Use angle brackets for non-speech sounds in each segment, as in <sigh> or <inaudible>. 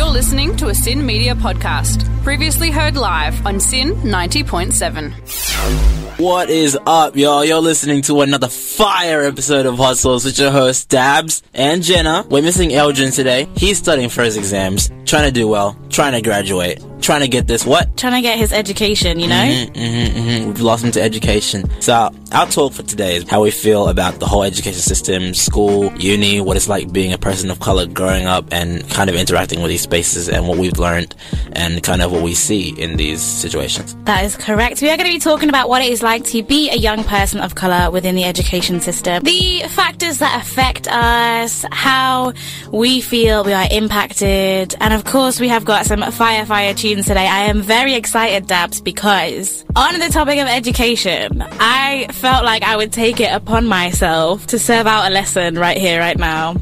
You're listening to a SYN Media podcast, previously heard live on SYN 90.7. What is up, y'all? You're listening to another fire episode of Sauce with your hosts, Dabs and Jenna. We're missing Eldrin today. He's studying for his exams, trying to do well, trying to graduate, trying to get this what? Trying to get his education, you know? Mm-hmm, mm-hmm. We've lost him to education. So our talk for today is how we feel about the whole education system, school, uni, what it's like being a person of color growing up and kind of interacting with these spaces and what we've learned and kind of what we see in these situations. That is correct. We are going to be talking about what it is like to be a young person of color within the education system, the factors that affect us, how we feel we are impacted, and of course we have got some fire fire tunes today. I am very excited, Dabs, because on the topic of education, I felt like I would take it upon myself to serve out a lesson right here, right now.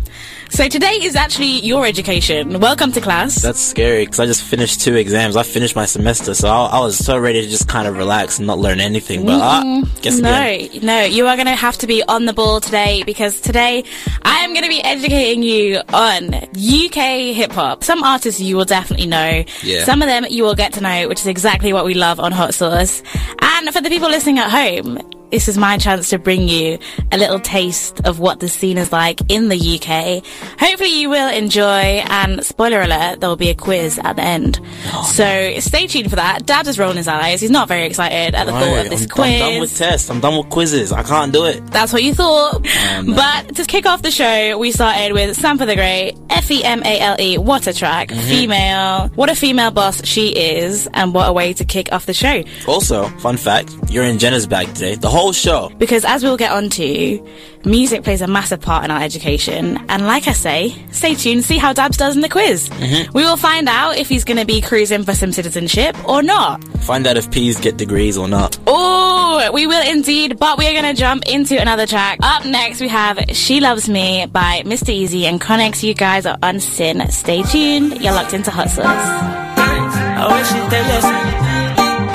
So today is actually your education. Welcome to class. That's scary because I just finished two exams. I finished my semester, so I, I was so ready to just kind of relax and not learn anything. But ah, guess no, again. no, you are going to have to be on the ball today because today I am going to be educating you on UK hip hop. Some artists you will definitely know. Yeah. Some of them you will get to know, which is exactly what we love on Hot Sauce. And for the people listening at home, this is my chance to bring you a little taste of what the scene is like in the UK. Hopefully you will enjoy and spoiler alert, there will be a quiz at the end. <gasps> so stay tuned for that. Dabs is rolling his eyes. He's not very excited at the thought of this I'm, quiz. I'm done with tests. I'm done with quizzes. I can't do it. That's what you thought. no. But to kick off the show, we started with Sampa the Great, F E M A L E, what a track, Mm-hmm. female, what a female boss she is, and what a way to kick off the show. Also, fun fact, you're in Jenna's bag today. The whole show. Because as we'll get on to, music plays a massive part in our education. And like I say, stay tuned, see how Dabs does in the quiz. Mm-hmm. We will find out if he's going to be cruising for some citizenship or not. Find out if P's get degrees or not. Oh, we will indeed, but we are going to jump into another track. Up next, we have She Loves Me by Mr. Eazi and Chronixx. You guys are on SYN. Stay tuned. You're locked into Hot Sauce. I wish it tell us.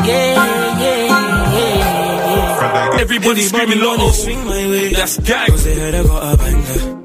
Yeah, yeah, yeah, yeah. Everybody screaming wanna swing my way. That's gang. Cause they heard I got a banger.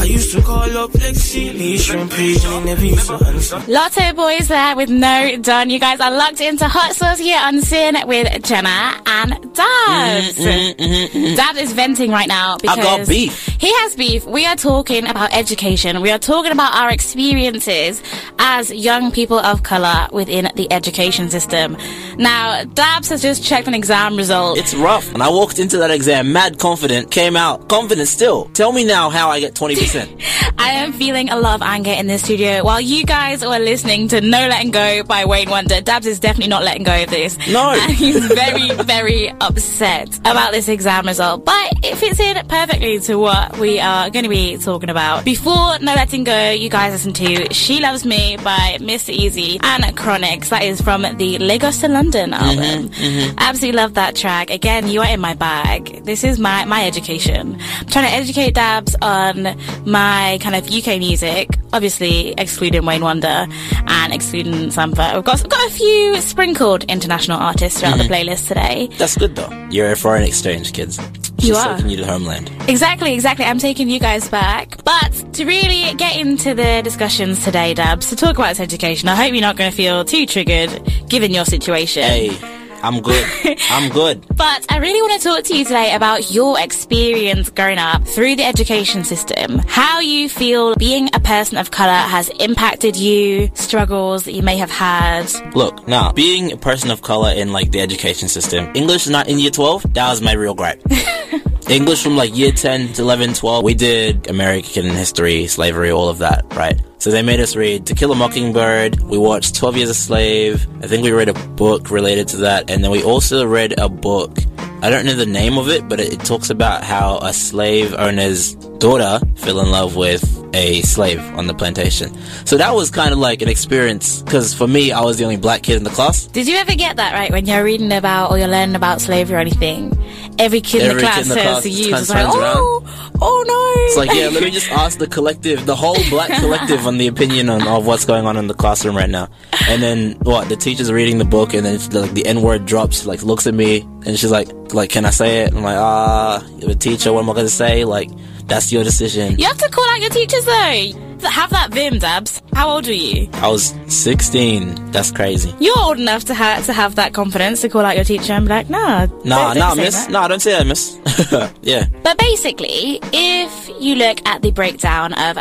I used to call up Lexi, Lee, Shrimp they never used to answer. Lotto boys there with no done. You guys are locked into Hot Sauce here on SYN with Jenna and Dabs. Mm, mm, mm, Dabs is venting right now because got beef. He has beef. We are talking about education. We are talking about our experiences as young people of color within the education system. Now, Dabs has just checked an exam result. It's rough. And I walked into that exam mad confident, came out confident still. Tell me now how I get 20%. <laughs> I am feeling a lot of anger in this studio. While you guys were listening to No Letting Go by Wayne Wonder, Dabs is definitely not letting go of this. No. <laughs> And he's very, very upset about this exam result. But it fits in perfectly to what we are going to be talking about. Before No Letting Go, you guys listen to She Loves Me by Mr. Eazi and Chronixx. That is from the Lagos to London mm-hmm, album. I absolutely love that track. Again, you are in my bag. This is my, my education. I'm trying to educate Dabs on my kind of UK music, obviously excluding Wayne Wonder and excluding Sampa. We've got, we've got a few sprinkled international artists throughout the mm-hmm. playlist today. That's good though. You're a foreign exchange, kids. You She's are. taking you to homeland. Exactly, exactly. I'm taking you guys back. But to really get into the discussions today, Dabs, to talk about this education, I hope you're not going to feel too triggered given your situation. Hey, I'm good. I'm good. <laughs> But I really want to talk to you today about your experience growing up through the education system. How you feel being a person of colour has impacted you, struggles that you may have had. Look, now, being a person of color in like the education system, English is not in year 12, that was my real gripe. <laughs> English from like year 10 to 11, 12, we did American history, slavery, all of that, right? So they made us read To Kill a Mockingbird. We watched 12 Years a Slave. I think we read a book related to that. And then we also read a book. I don't know the name of it, but it, it talks about how a slave owner's daughter fell in love with a slave on the plantation. So that was kind of like an experience because for me, I was the only black kid in the class. Did you ever get that right when you're reading about or you're learning about slavery or anything? Every kid in the class in the says to you, it's like, around. oh, oh no. It's like, yeah, let me just ask the collective, the whole black collective on the opinion on, of what's going on in the classroom right now. And then what? The teacher's reading the book and then like the N word drops, like looks at me and she's like, like, can I say it? I'm like, ah, the teacher, what am I going to say? Like, that's your decision. You have to call out your teachers though. have that vim, Dabs. How old were you? I was 16. That's crazy. You're old enough to have to have that confidence to call out your teacher and be like, nah, Nah, nah, miss. that." Nah, don't say that, miss. <laughs> yeah. But basically, if you look at the breakdown of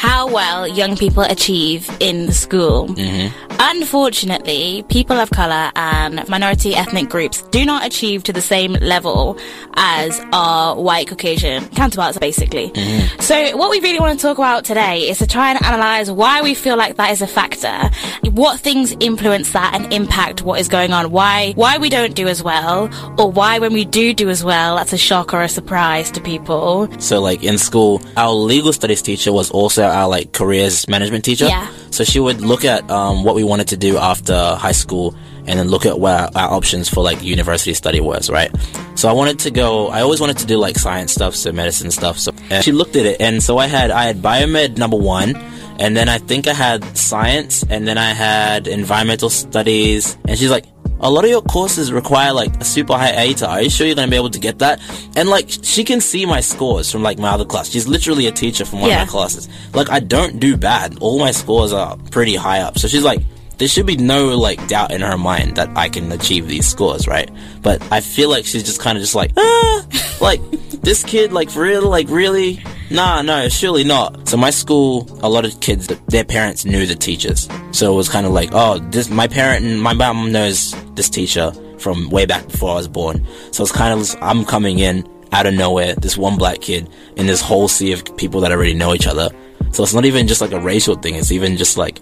how well young people achieve in school, mm-hmm. unfortunately, people of color and minority ethnic groups do not achieve to the same level as our white Caucasian counterparts, basically. Mm-hmm. So, what we really want to talk about today is to try and analyze why we feel like that is a factor, what things influence that and impact what is going on, why why we don't do as well, or why when we do do as well, that's a shock or a surprise to people. So like in school, our legal studies teacher was also our like careers management teacher. Yeah. So she would look at um, what we wanted to do after high school and then look at where our, our options for like university study was, right? So I wanted to go, I always wanted to do like science stuff, so medicine stuff. So and she looked at it and so I had, I had biomed number one and then I think I had science and then I had environmental studies and she's like, a lot of your courses require like a super high ATAR. Are you sure you're gonna be able to get that? And like, she can see my scores from like my other class. She's literally a teacher from one Yeah. of my classes. Like, I don't do bad. All my scores are pretty high up. So she's like, there should be no like doubt in her mind that I can achieve these scores, right? But I feel like she's just kind of just like, ah, like this kid, like for real, like really, nah, no, surely not. So my school, a lot of kids, their parents knew the teachers, so it was kind of like, oh, this my parent and my mom knows this teacher from way back before I was born. So it's kind of I'm coming in out of nowhere, this one black kid in this whole sea of people that already know each other. So it's not even just like a racial thing. It's even just like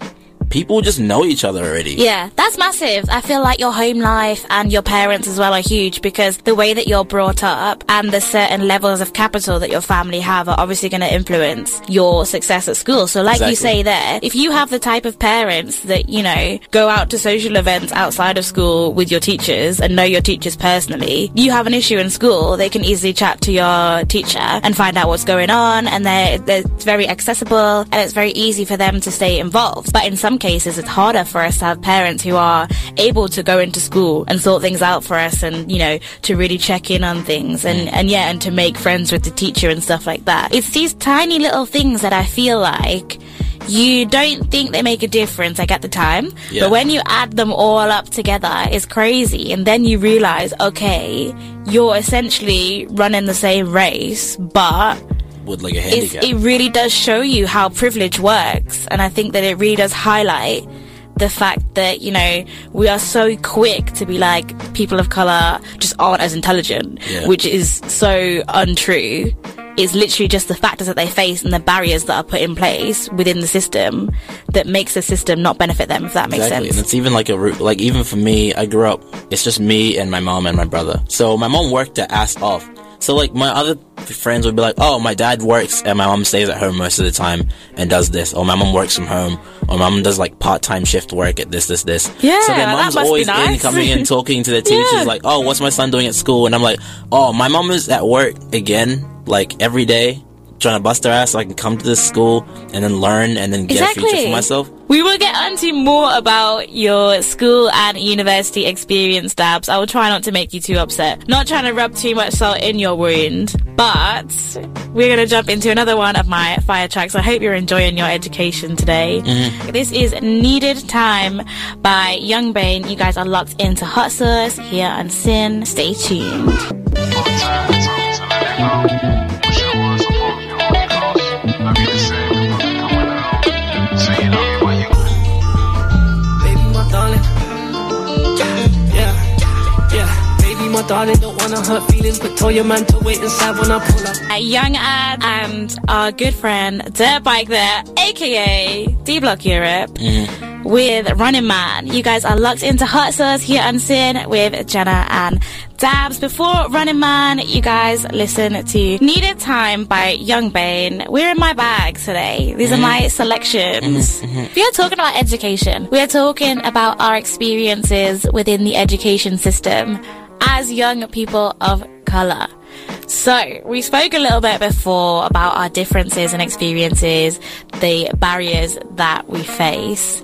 people just know each other already. Yeah, that's massive. I feel like your home life and your parents as well are huge because the way that you're brought up and the certain levels of capital that your family have are obviously going to influence your success at school. So like you say there, if you have the type of parents that, you know, go out to social events outside of school with your teachers and know your teachers personally, you have an issue in school, they can easily chat to your teacher and find out what's going on and they're, they're very accessible and it's very easy for them to stay involved. But in some cases, it's harder for us to have parents who are able to go into school and sort things out for us and, you know, to really check in on things and, mm. and yeah, and to make friends with the teacher and stuff like that. It's these tiny little things that I feel like you don't think they make a difference like at the time Yeah. but when you add them all up together it's crazy and then you realize okay you're essentially running the same race but With like a it's, it really does show you how privilege works and i think that it really does highlight the fact that you know we are so quick to be like people of color just aren't as intelligent Yeah. which is so untrue it's literally just the factors that they face and the barriers that are put in place within the system that makes the system not benefit them if that makes Exactly, and sense it's even like a root. Like even for me, I grew up. It's just me and my mom and my brother. So my mom worked her ass off. So like my other friends would be like, "Oh, my dad works and my mom stays at home most of the time and does this." Or my mom works from home. Or my mom does like part-time shift work at this, this, this. Yeah, So their mom's always in, coming and talking to their <laughs> teachers, Yeah. like, "Oh, what's my son doing at school?" And I'm like, "Oh, my mom is at work again, like every day." Trying to bust their ass so I can come to this school and then learn and then get a future for myself. We will get onto more about your school and university experience, Dabs. I will try not to make you too upset. Not trying to rub too much salt in your wound, but we're going to jump into another one of my fire tracks. I hope you're enjoying your education today. Mm-hmm. This is Needed Time by Young Bane. You guys are locked into Hot Sauce here on SYN. Stay tuned. My darling, don't wanna hurt feelings, but tell your man to wait inside when I pull up. a Young Adz and our good friend Dirt Bike there, aka D Block Europe, mm. with Running Man. You guys are locked into Hot Sauce here on SYN with Jenna and Dabs. Before Running Man, you guys listen to Needed Time by Young Bane. We're in my bag today. These are mm-hmm. my selections. Mm-hmm, mm-hmm. We are talking about education. We are talking about our experiences within the education system as young people of color. So, we spoke a little bit before about our differences and experiences, the barriers that we face.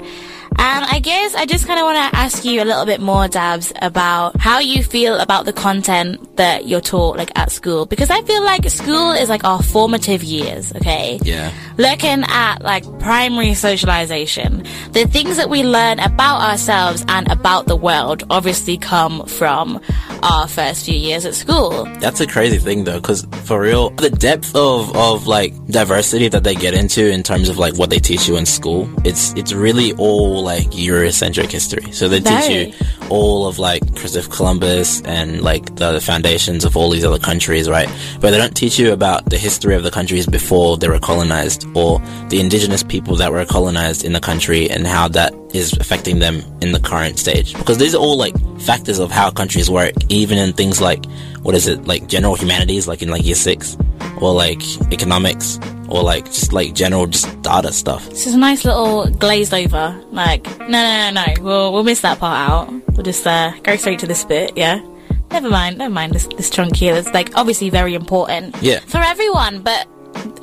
And I guess I just kind of want to ask you a little bit more, Dabs, about how you feel about the content that you're taught, like at school. Because I feel like school is like our formative years, okay? Yeah. Looking at like primary socialization, the things that we learn about ourselves and about the world obviously come from our first few years at school. That's a crazy thing though, because for real, the depth of, of like diversity that they get into in terms of like what they teach you in school, it's it's really all like Eurocentric history. So they teach you all of like Christopher Columbus and like the foundations of all these other countries, right? But they don't teach you about the history of the countries before they were colonized or the indigenous people that were colonized in the country and how that is affecting them in the current stage. Because these are all like factors of how countries work, even in things like, what is it, like general humanities, like in like year six, or like economics, or like just like general just data stuff. This is a nice little glazed over. Like, no, no, no, no. We'll we'll miss that part out. We'll just uh, go straight to this bit. Yeah. Never mind. Never mind this this chunk here. It's like obviously very important. Yeah. For everyone, but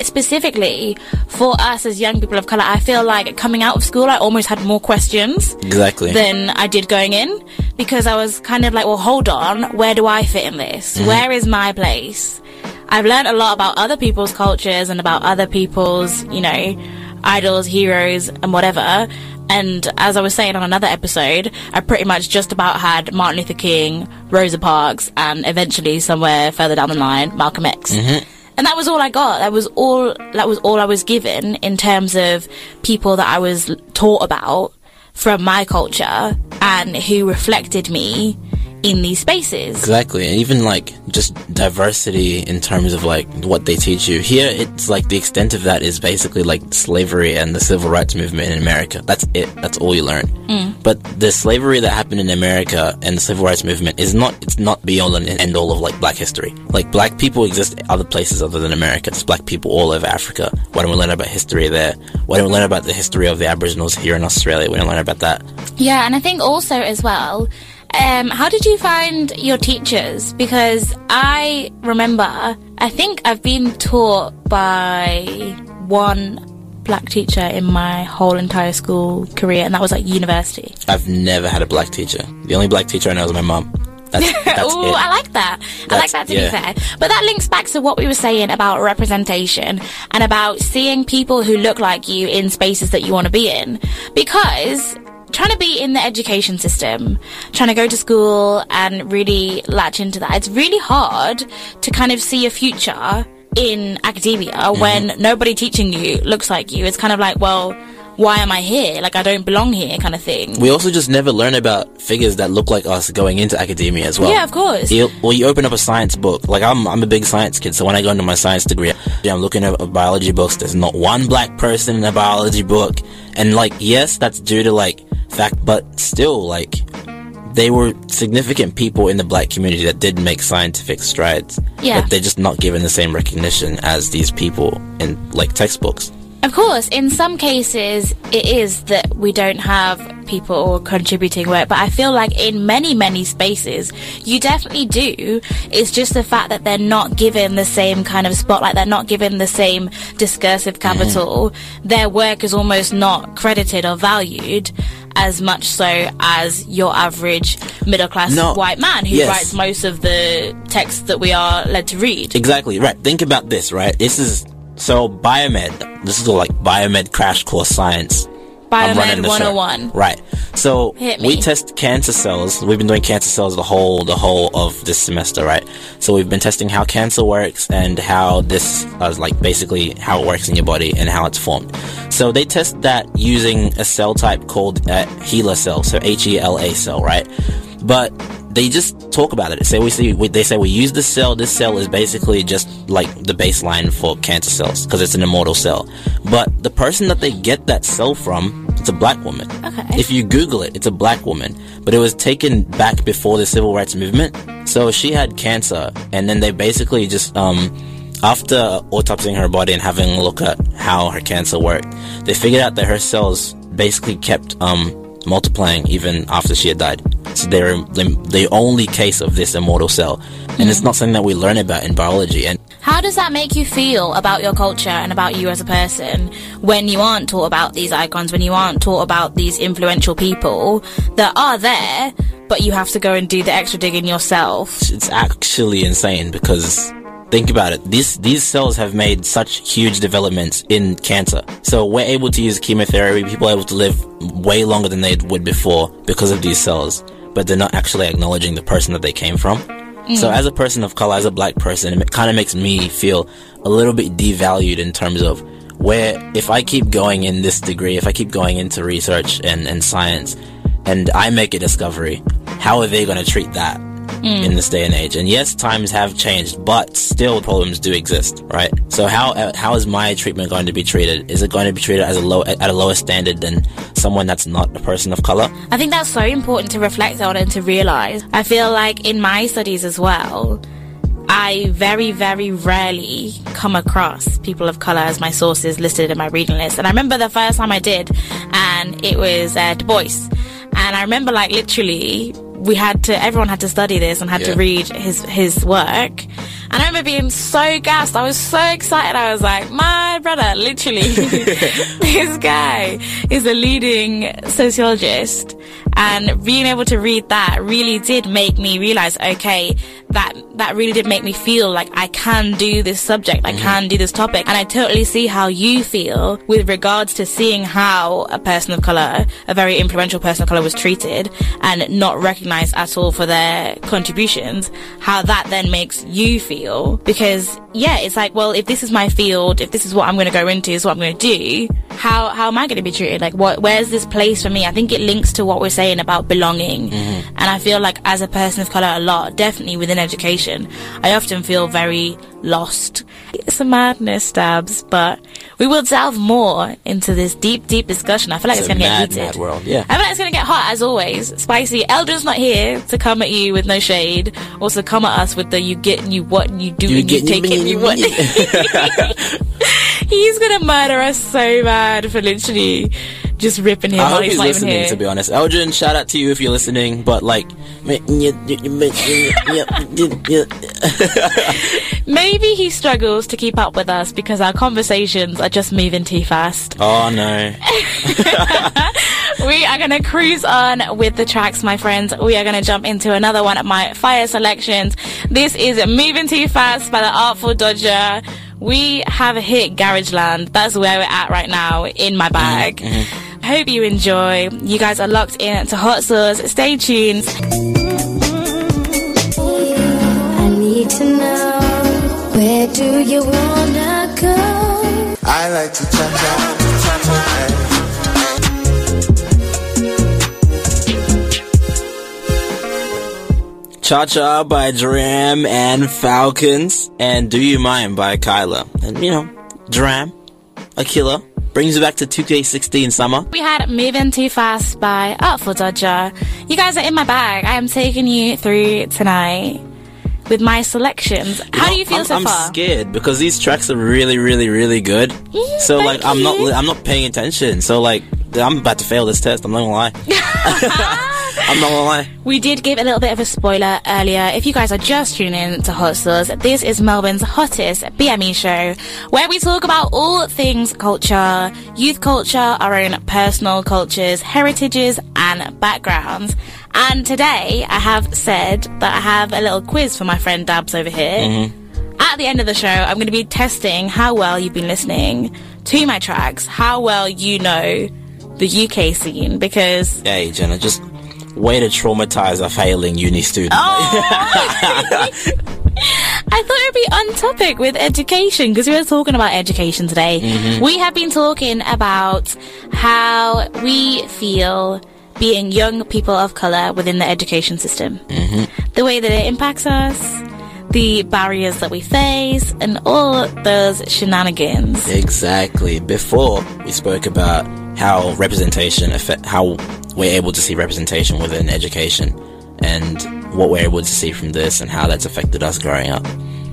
specifically for us as young people of color, I feel like coming out of school, I almost had more questions Exactly. than I did going in because I was kind of like, well, hold on, where do I fit in this? Mm-hmm. Where is my place? I've learned a lot about other people's cultures and about other people's, you know, idols, heroes, and whatever. And as I was saying on another episode, I pretty much just about had Martin Luther King, Rosa Parks, and eventually somewhere further down the line, Malcolm X. Mm-hmm. And that was all I got. That was all. That was all I was given in terms of people that I was taught about from my culture and who reflected me in these spaces. Exactly, and even like just diversity in terms of like what they teach you. Here, it's like the extent of that is basically like slavery and the civil rights movement in America. That's it. That's all you learn. Mm. But the slavery that happened in America and the civil rights movement is not. It's not beyond and end all of like black history. Like black people exist other places other than America. There's black people all over Africa. Why don't we learn about history there? Why don't we learn about the history of the Aboriginals here in Australia? We don't learn about that. Yeah, and I think also as well, um, how did you find your teachers? Because I remember, I think I've been taught by one black teacher in my whole entire school career, and that was like university. I've never had a black teacher. The only black teacher I know is my mom. That's, <laughs> that's Ooh. I like that. I like that to yeah. be fair. But that links back to what we were saying about representation and about seeing people who look like you in spaces that you want to be in. Because trying to be in the education system, trying to go to school and really latch into that, it's really hard to kind of see a future in academia Mm-hmm. when nobody teaching you looks like you. It's kind of like, well, why am I here? Like I don't belong here kind of thing. We also just never learn about figures that look like us going into academia as well. Yeah, of course. You, well, you open up a science book. Like I'm, I'm a big science kid, so when I go into my science degree, I'm looking at biology books. There's not one black person in a biology book, and like, yes, that's due to like fact, but still, like, they were significant people in the black community that did make scientific strides. Yeah. but they're just not given the same recognition as these people in like textbooks. Of course, in some cases, it is that we don't have people contributing work, but I feel like in many, many spaces, you definitely do. It's just the fact that they're not given the same kind of spotlight, they're not given the same discursive capital. Their work is almost not credited or valued as much so as your average middle class No. white man who Yes. writes most of the texts that we are led to read. Exactly right. Think about this, right? This is so biomed. This is like biomed crash course science. I'm Biomed the show. 101. Right. So we test cancer cells. We've been doing cancer cells the whole the whole of this semester, right? So we've been testing how cancer works and how this uh, like basically how it works in your body and how it's formed. So they test that using a cell type called uh, HeLa cell, so H E L A cell, right? But they just talk about it. Say we see, we, they say we use this cell. This cell is basically just like the baseline for cancer cells because it's an immortal cell. But the person that they get that cell from, it's a black woman. Okay. If you Google it, it's a black woman. But it was taken back before the civil rights movement. So she had cancer, and then they basically just um. After autopsying her body and having a look at how her cancer worked, they figured out that her cells basically kept um, multiplying even after she had died. So they're the, the only case of this immortal cell, and it's not something that we learn about in biology. And How does that make you feel about your culture and about you as a person when you aren't taught about these icons, when you aren't taught about these influential people that are there, but you have to go and do the extra digging yourself? It's actually insane because think about it. These these cells have made such huge developments in cancer. So we're able to use chemotherapy. People are able to live way longer than they would before because of these cells. But they're not actually acknowledging the person that they came from. So mm. as a person of color, as a black person, it kind of makes me feel a little bit devalued in terms of where if I keep going in this degree, if I keep going into research and, and science, and I make a discovery, how are they going to treat that in this day and age? And yes, times have changed, but still problems do exist, right? So how how is my treatment going to be treated? Is it going to be treated as a low at a lower standard than someone that's not a person of color? I think that's so important to reflect on and to realize. I feel like in my studies as well, I very, very rarely come across people of color as my sources listed in my reading list. And I remember the first time I did, and it was uh, Du Bois. And I remember, like, literally, we had to, everyone had to study this and had to read his, his work. And I remember being so gassed. I was so excited. I was like, my brother, literally, <laughs> <laughs> this guy is a leading sociologist. And being able to read that really did make me realize, okay, that, that really did make me feel like I can do this subject. I mm-hmm. can do this topic. And I totally see how you feel with regards to seeing how a person of color, a very influential person of color was treated and not recognized at all for their contributions. How that then makes you feel because yeah, it's like, well, if this is my field, if this is what I'm going to go into, is what I'm going to do, how, how am I going to be treated? Like, what, where's this place for me? I think it links to what we're saying about belonging. Mm-hmm. And I feel like as a person of color a lot, definitely within education, I often feel very lost. It's a madness, Dabs, but we will delve more into this deep, deep discussion. I feel like it's, It's going to get heated. mad world, yeah. I feel like it's going to get hot as always. Spicy. Eldrin's not here to come at you with no shade, or to come at us with the you get and you what and you do You and you take you and you what. <laughs> <laughs> He's gonna murder us so bad for literally just ripping him I hope he's he's not even listening, to be honest. Eldrin, shout out to you if you're listening, but like, Maybe he struggles to keep up with us because our conversations are just moving too fast. oh no. <laughs> We are gonna cruise on with the tracks, my friends. We are gonna jump into another one of my fire selections. This is Moving Too Fast by the Artful Dodger. We have hit Garage Land. That's where we're at right now in my mm-hmm, bag. Mm-hmm. I hope you enjoy. You guys are locked in to Hot Sauce. Stay tuned. I need to know where do you wanna go? I like to cha cha cha cha. Eh. Cha Cha by Dram and Falcons, and Do You Mind by Kyla. And you know, Dram, a killer, brings you back to 2K16 summer. We had Moving Too Fast by Artful Dodger. You guys are in my bag. I am taking you through tonight with my selections. How do you feel I'm, so I'm far? scared because these tracks are really, really, really good. so like, I'm not, you. I'm not paying attention. So like, I'm about to fail this test. I'm not gonna lie. <laughs> <laughs> I'm not gonna lie. We did give a little bit of a spoiler earlier. If you guys are just tuning in to Hot Sauce, this is Melbourne's hottest BME show, where we talk about all things culture, youth culture, our own personal cultures, heritages, and backgrounds. And today, I have said that I have a little quiz for my friend Dabs over here. Mm-hmm. At the end of the show, I'm going to be testing how well you've been listening to my tracks, how well you know the UK scene, because Hey, Jenna, just way to traumatize a failing uni student. Oh. <laughs> I thought it'd be on topic with education because we were talking about education today. Mm-hmm. We have been talking about how we feel being young people of color within the education system, mm-hmm. the way that it impacts us, the barriers that we face, and all those shenanigans. Exactly. Before we spoke about how representation affect how we're able to see representation within education and what we're able to see from this and how that's affected us growing up.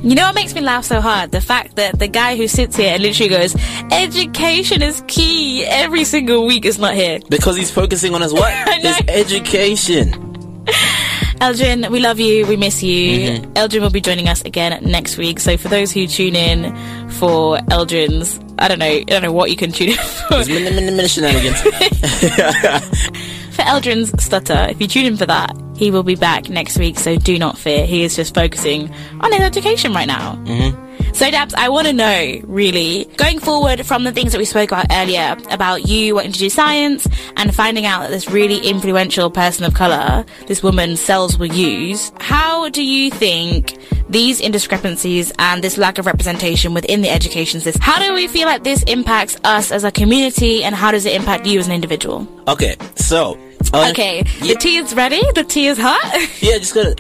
You know what makes me laugh so hard? The fact that the guy who sits here and literally goes, education is key every single week is not here. Because he's focusing on his what? His <laughs> education. <laughs> Eldrin, we love you. We miss you. Mm-hmm. Eldrin will be joining us again next week. So for those who tune in for Eldrin's, I don't know, I don't know what you can tune in for. <laughs> For Eldrin's stutter, if you tune in for that, he will be back next week. So do not fear. He is just focusing on his education right now. Mm-hmm. So, Dabs, I want to know, really, going forward from the things that we spoke about earlier, about you wanting to do science and finding out that this really influential person of colour, this woman, cells will use, how do you think these indiscrepancies and this lack of representation within the education system, how do we feel like this impacts us as a community and how does it impact you as an individual? okay, so. uh, Okay, yeah, the tea is ready, the tea is hot. Yeah, just gotta.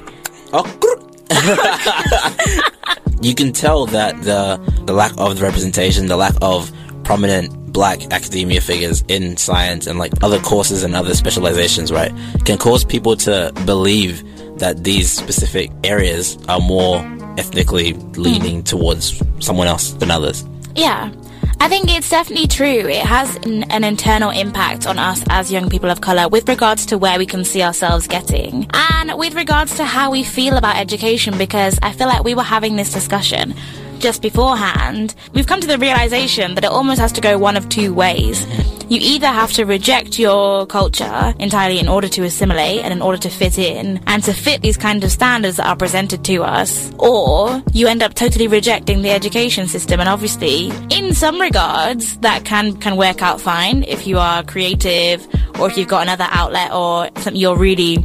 Oh. <laughs> you can tell that the the lack of the representation, the lack of prominent black academia figures in science and like other courses and other specializations, right, can cause people to believe that these specific areas are more ethnically hmm. leaning towards someone else than others. Yeah. I think it's definitely true. It has an, an internal impact on us as young people of colour with regards to where we can see ourselves getting and with regards to how we feel about education because I feel like we were having this discussion just beforehand. We've come to the realization that it almost has to go one of two ways. You either have to reject your culture entirely in order to assimilate and in order to fit in and to fit these kind of standards that are presented to us, or you end up totally rejecting the education system. And obviously, in some regards, that can, can work out fine if you are creative or if you've got another outlet or something you're really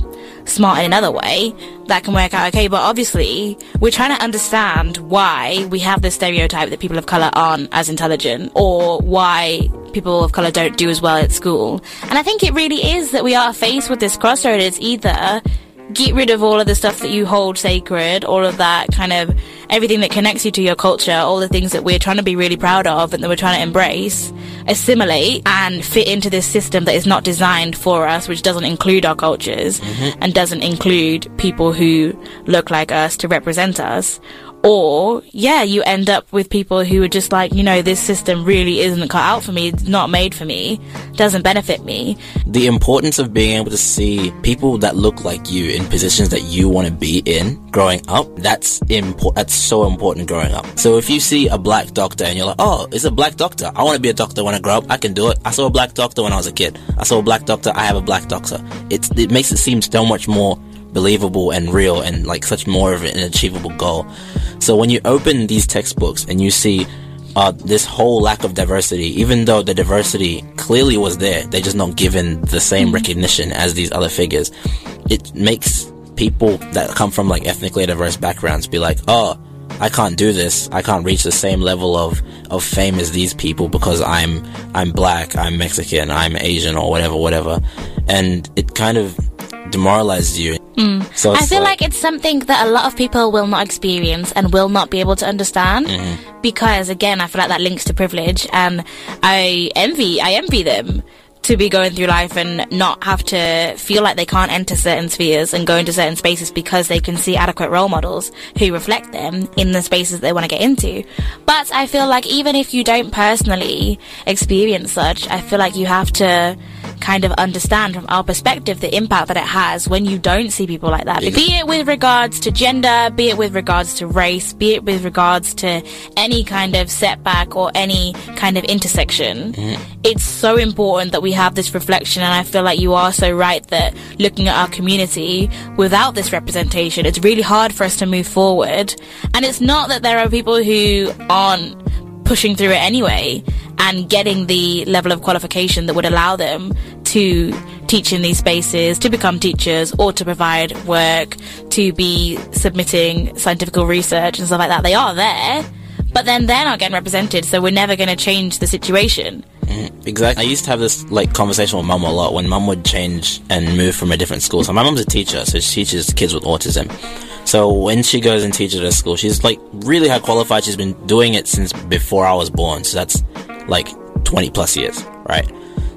smart in another way, that can work out okay. But obviously, we're trying to understand why we have this stereotype that people of color aren't as intelligent or why people of color don't do as well at school. And I think it really is that we are faced with this crossroad. It's either get rid of all of the stuff that you hold sacred, all of that kind of everything that connects you to your culture, all the things that we're trying to be really proud of and that we're trying to embrace, assimilate and fit into this system that is not designed for us, which doesn't include our cultures mm-hmm. and doesn't include people who look like us to represent us. Or, yeah, you end up with people who are just like, you know, this system really isn't cut out for me, it's not made for me, doesn't benefit me. the importance of being able to see people that look like you in positions that you want to be in growing up that's important that's so important growing up. So if you see a black doctor and you're like oh it's a black doctor. I want to be a doctor when i grow up. I can do it. I saw a black doctor when i was a kid. I saw a black doctor. I have a black doctor. It's it makes it seem so much more believable and real and like such more of an achievable goal so when you open these textbooks and you see uh, this whole lack of diversity, even though the diversity clearly was there, they're just not given the same recognition as these other figures. It makes people that come from like ethnically diverse backgrounds be like, oh, I can't do this. I can't reach the same level of, of fame as these people because I'm I'm black, I'm Mexican, I'm Asian, or whatever, whatever. And it kind of demoralizes you. Mm. So I feel like, it's something that a lot of people will not experience and will not be able to understand mm-hmm. because again I feel like that links to privilege and I envy I envy them to be going through life and not have to feel like they can't enter certain spheres and go into certain spaces because they can see adequate role models who reflect them in the spaces they want to get into. But I feel like even if you don't personally experience such, I feel like you have to kind of understand from our perspective the impact that it has when you don't see people like that. Be it with regards to gender, be it with regards to race, be it with regards to any kind of setback or any kind of intersection. It's so important that we have this reflection and I feel like you are so right that looking at our community without this representation, it's really hard for us to move forward. And it's not that there are people who aren't pushing through it anyway and getting the level of qualification that would allow them to teach in these spaces, to become teachers, or to provide work, to be submitting scientific research and stuff like that. They are there, but then they're not getting represented, so we're never going to change the situation. Mm, exactly. I used to have this like conversation with mum a lot when mum would change and move from a different school. So my mum's a teacher, so she teaches kids with autism. So when she goes and teaches at a school, she's like really high qualified. She's been doing it since before I was born. So that's like 20 plus years, right?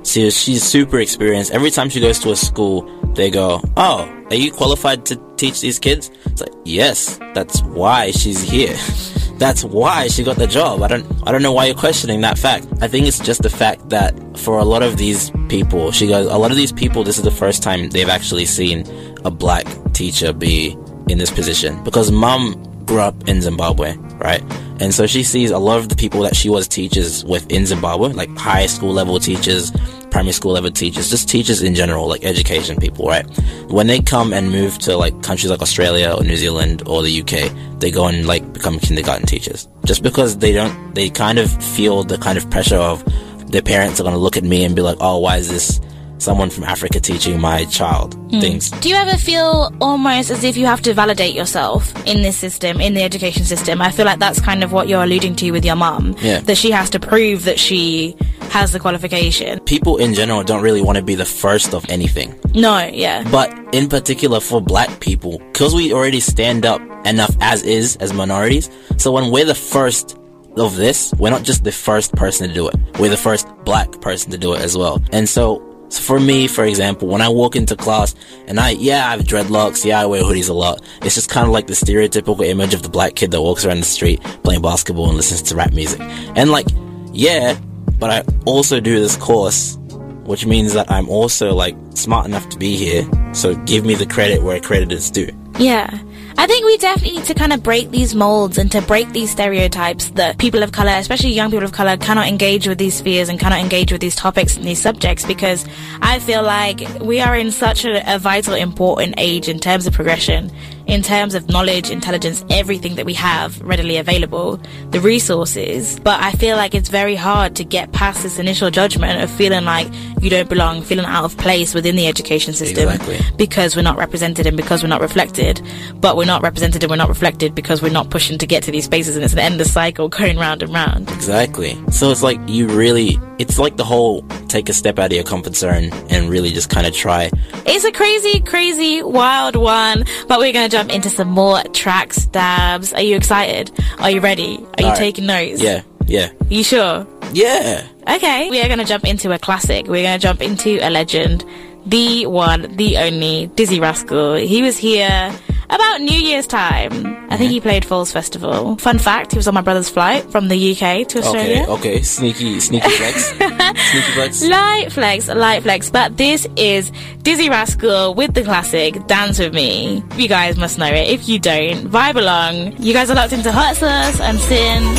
So she's super experienced. Every time she goes to a school, they go, "Oh, are you qualified to teach these kids?" It's like, "Yes, that's why she's here." <laughs> That's why she got the job. I don't I don't know why you're questioning that fact. I think it's just the fact that for a lot of these people, she goes, a lot of these people, this is the first time they've actually seen a black teacher be in this position because mum grew up in Zimbabwe, right? And so she sees a lot of the people that she was teachers with in Zimbabwe, like high school level teachers, primary school level teachers, just teachers in general, like education people, right? When they come and move to like countries like Australia or New Zealand or the UK, they go and like become kindergarten teachers. Just because they don't, they kind of feel the kind of pressure of their parents are going to look at me and be like, oh, why is this someone from Africa teaching my child hmm. things? Do you ever feel almost as if you have to validate yourself in this system, in the education system? I feel like that's kind of what you're alluding to with your mum. Yeah. That she has to prove that she has the qualification. People in general don't really want to be the first of anything. No, yeah. But in particular for black people, because we already stand up enough as is, as minorities, so when we're the first of this, we're not just the first person to do it. We're the first black person to do it as well. And so, so for me, for example, when I walk into class and I, yeah, I have dreadlocks, yeah, I wear hoodies a lot. It's just kind of like the stereotypical image of the black kid that walks around the street playing basketball and listens to rap music. And like, yeah, but I also do this course, which means that I'm also like smart enough to be here. So give me the credit where credit is due. Yeah. I think we definitely need to kind of break these molds and to break these stereotypes that people of color, especially young people of color, cannot engage with these fears and cannot engage with these topics and these subjects because I feel like we are in such a, a vital, important age in terms of progression, in terms of knowledge, intelligence, everything that we have readily available, the resources. But I feel like it's very hard to get past this initial judgment of feeling like you don't belong, feeling out of place within the education system Exactly. because we're not represented and because we're not reflected. But we're not represented and we're not reflected because we're not pushing to get to these spaces and it's an endless cycle <laughs> going round and round. Exactly. So it's like you really, it's like the whole take a step out of your comfort zone and really just kind of try. It's a crazy, crazy, wild one. But we're going to jump into some more track Dabs. Are you excited? Are you ready? Are you Alright. taking notes? Yeah, yeah, You sure? yeah. Okay. We are going to jump into a classic. We're going to jump into a legend. The one, the only, Dizzee Rascal. He was here about New Year's time. I think he mm-hmm. played Falls Festival. Fun fact, he was on my brother's flight from the UK to Australia. Okay, okay. Sneaky, sneaky flex. <laughs> sneaky flex. Light flex, light flex. But this is Dizzee Rascal with the classic Dance With Me. You guys must know it. If you don't, vibe along. You guys are locked into Hot Sauce and SYN.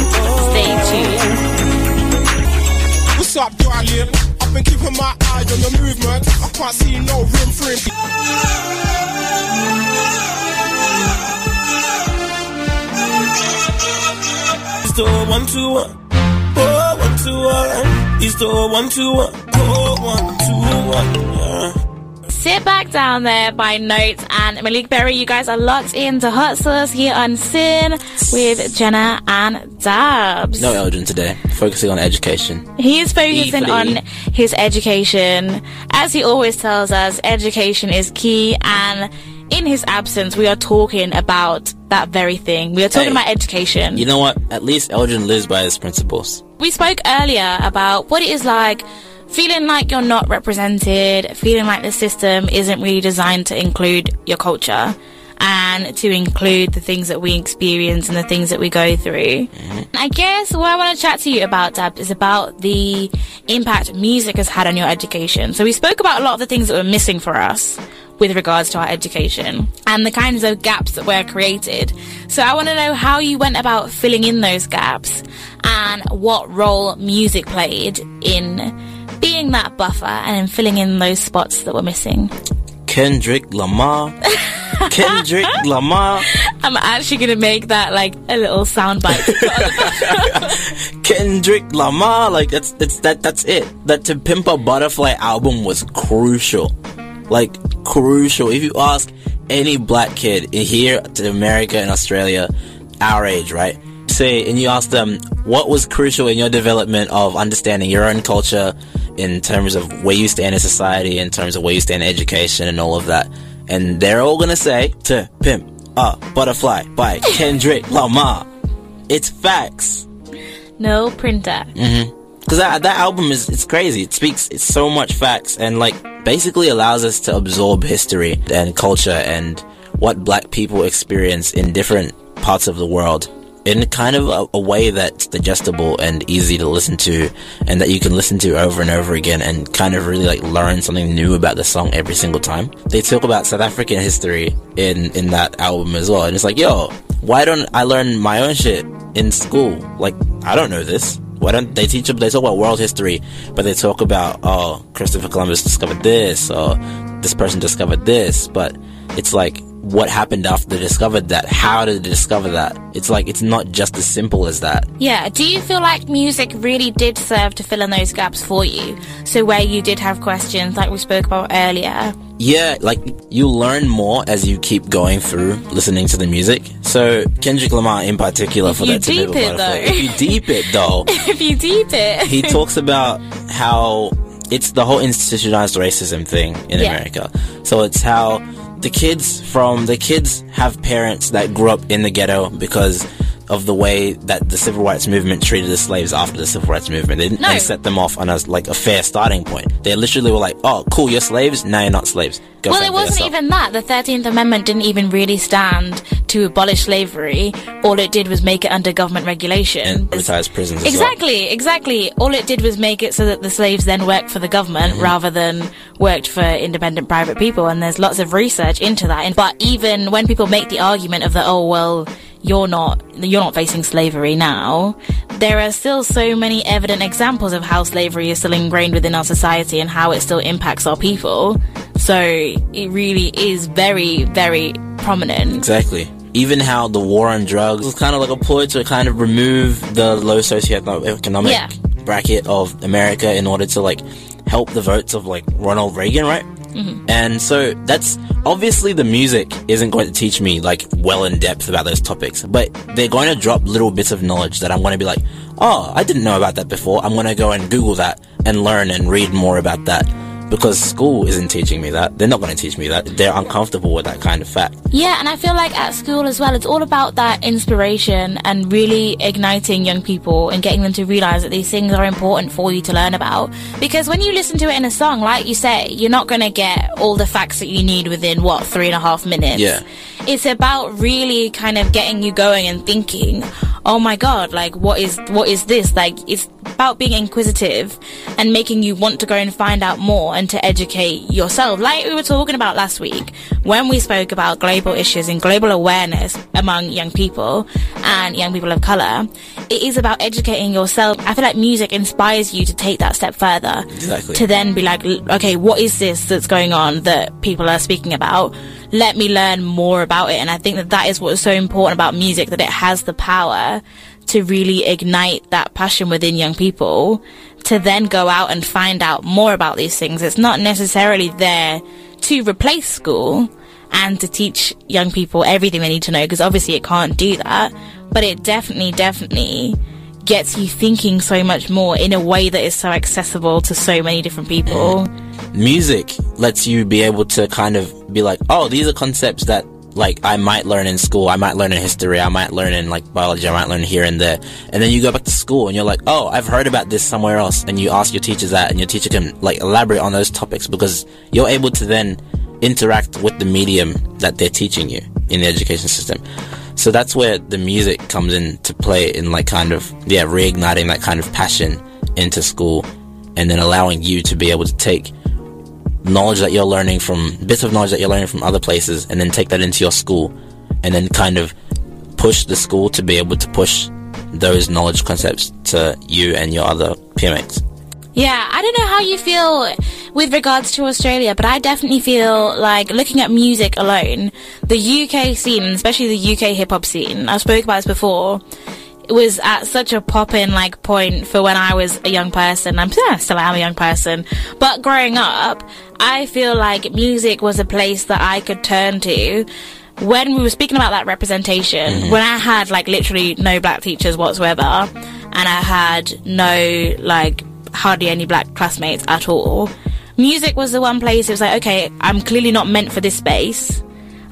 Stay tuned. What's up, darling? I've been keeping my eye on your movement. I can't see no room for him. It's the. It's the one two one. Oh, one two one. Sit back down there by Notes and Malik Berry. You guys are locked into Hot Sauce here on SYN with Jenna and Dabs. No Eldrin today. Focusing on education. He is focusing Equally. on his education. As he always tells us, education is key and in his absence, we are talking about that very thing. We are talking Hey. about education. You know what? At least Eldrin lives by his principles. we spoke earlier about what it is like feeling like you're not represented, feeling like the system isn't really designed to include your culture and to include the things that we experience and the things that we go through. Mm-hmm. I guess what I want to chat to you about, Dab, is about the impact music has had on your education. So we spoke about a lot of the things that were missing for us with regards to our education and the kinds of gaps that were created. So I want to know how you went about filling in those gaps and what role music played in being that buffer and in filling in those spots that were missing. Kendrick Lamar. <laughs> Kendrick Lamar. I'm actually going to make that like a little soundbite. <laughs> Kendrick Lamar. Like that's that's that that's it. That To Pimp a Butterfly album was crucial. Like crucial. If you ask any black kid in here to America and Australia, our age, right? Say and you ask them what was crucial in your development of understanding your own culture in terms of where you stand in society, in terms of where you stand in education and all of that. And they're all gonna say to pimp a butterfly by Kendrick Lamar. It's facts. no printer. Mm-hmm. Because that, that album is it's crazy. It speaks it's so much facts and like basically allows us to absorb history and culture and what black people experience in different parts of the world in kind of a, a way that's digestible and easy to listen to and that you can listen to over and over again and kind of really like learn something new about the song every single time. They talk about South African history in, in that album as well. And it's like, yo, why don't I learn my own shit in school? Like, I don't know this. Why don't they teach them? They talk about world history, but they talk about, oh, Christopher Columbus discovered this, or this person discovered this, but it's like, what happened after they discovered that? How did they discover that? It's like, it's not just as simple as that. Yeah, do you feel like music really did serve to fill in those gaps for you? So where you did have questions like we spoke about earlier. Yeah, like you learn more as you keep going through listening to the music. So Kendrick Lamar in particular for that to deep it, though. If you deep it though, <laughs> if you deep it. he talks about how it's the whole institutionalized racism thing in Yeah. America. So it's how the kids from the kids have parents that grew up in the ghetto because of the way that the civil rights movement treated the slaves after the civil rights movement. They didn't No. and set them off on a like a fair starting point. They literally were like, "Oh, cool, you're slaves. Now you're not slaves." Go Well, it wasn't yourself." even that. The 13th Amendment didn't even really stand to abolish slavery. All it did was make it under government regulation. and privatized prisons. Exactly, exactly. All it did was make it so that the slaves then worked for the government Mm-hmm. rather than worked for independent private people. And there's lots of research into that. But even when people make the argument of that, oh well, you're not you're not facing slavery now. There are still so many evident examples of how slavery is still ingrained within our society and how it still impacts our people. So it really is very, very prominent. Exactly. Even how the war on drugs was kind of like a ploy to kind of remove the low socioeconomic Yeah. bracket of America in order to like help the votes of like Ronald Reagan, right? Mm-hmm. And so that's obviously the music isn't going to teach me like well in depth about those topics, but they're going to drop little bits of knowledge that I'm going to be like, oh, I didn't know about that before. I'm going to go and Google that and learn and read more about that because school isn't teaching me that. They're not going to teach me that. They're uncomfortable with that kind of fact. Yeah, and I feel like at school as well, it's all about that inspiration and really igniting young people and getting them to realize that these things are important for you to learn about. Because when you listen to it in a song, like you say, you're not going to get all the facts that you need within what three and a half minutes. Yeah. It's about really kind of getting you going and thinking, oh my god, like what is what is this? Like it's about being inquisitive and making you want to go and find out more and to educate yourself. Like we were talking about last week when we spoke about global issues and global awareness among young people and young people of color. It is about educating yourself. I feel like music inspires you to take that step further. Exactly. To then be like, okay, what is this that's going on that people are speaking about? Let me learn more about it. And I think that that is what's so important about music, that it has the power to really ignite that passion within young people to then go out and find out more about these things. It's not necessarily there to replace school and to teach young people everything they need to know because obviously it can't do that. But it definitely, definitely gets you thinking so much more in a way that is so accessible to so many different people. music lets you be able to kind of be like, oh, these are concepts that like I might learn in school, I might learn in history, I might learn in like biology, I might learn here and there. And then you go back to school and you're like, oh, I've heard about this somewhere else. And you ask your teachers that and your teacher can like elaborate on those topics because you're able to then interact with the medium that they're teaching you in the education system. So that's where the music comes into play in like kind of, yeah, reigniting that kind of passion into school and then allowing you to be able to take knowledge that you're learning from bits of knowledge that you're learning from other places and then take that into your school and then kind of push the school to be able to push those knowledge concepts to you and your other peermates. Yeah, I don't know how you feel with regards to Australia, but I definitely feel like looking at music alone, the UK scene, especially the UK hip hop scene, I spoke about this before, it was at such a pop-in like point for when I was a young person. I'm yeah, still am a young person, but growing up, I feel like music was a place that I could turn to. When we were speaking about that representation, mm-hmm. when I had like literally no black teachers whatsoever, and I had no like hardly any black classmates at all, music was the one place it was like, okay, I'm clearly not meant for this space.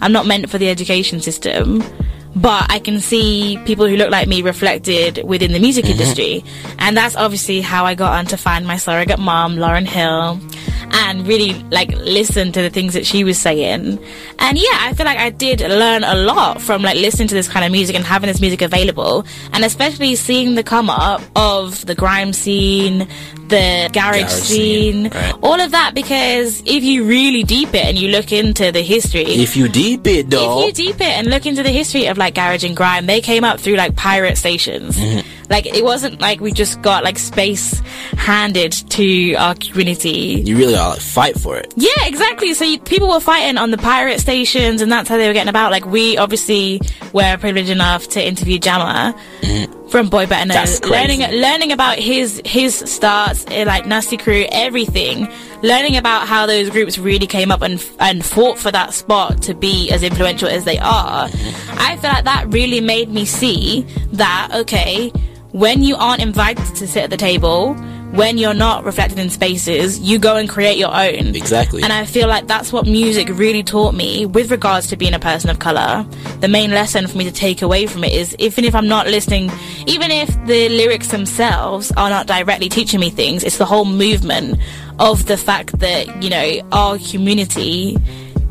I'm not meant for the education system. But I can see people who look like me reflected within the music mm-hmm. industry. And that's obviously how I got on to find my surrogate mom, Lauryn Hill, and really like listen to the things that she was saying. And yeah, I feel like I did learn a lot from like listening to this kind of music and having this music available, and especially seeing the come up of the grime scene, the garage, Garage scene, scene, right. all of that. Because if you really deep it and you look into the history, If you deep it, though. if you deep it and look into the history of like garage and grime, they came up through like pirate stations. Mm-hmm. Like it wasn't like we just got like space handed to our community. you really are like fight for it. Yeah, exactly. So you, people were fighting on the pirate stations, and that's how they were getting about. Like we obviously were privileged enough to interview Jammer from Boy Better Know, learning learning about his his starts, eh, like Nasty Crew, everything. Learning about how those groups really came up and and fought for that spot to be as influential as they are. I feel like that really made me see that okay, when you aren't invited to sit at the table. When you're not reflected in spaces, you go and create your own. Exactly. And I feel like that's what music really taught me with regards to being a person of color. The main lesson for me to take away from it is even if I'm not listening, even if the lyrics themselves are not directly teaching me things, it's the whole movement of the fact that, you know, our community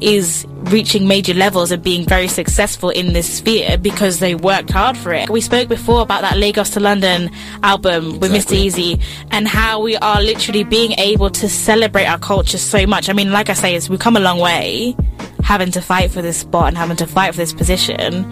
is reaching major levels and being very successful in this sphere because they worked hard for it. We spoke before about that Lagos to London album with Mr. Eazi and how we are literally being able to celebrate our culture so much. I mean, like I say, it's we've come a long way having to fight for this spot and having to fight for this position.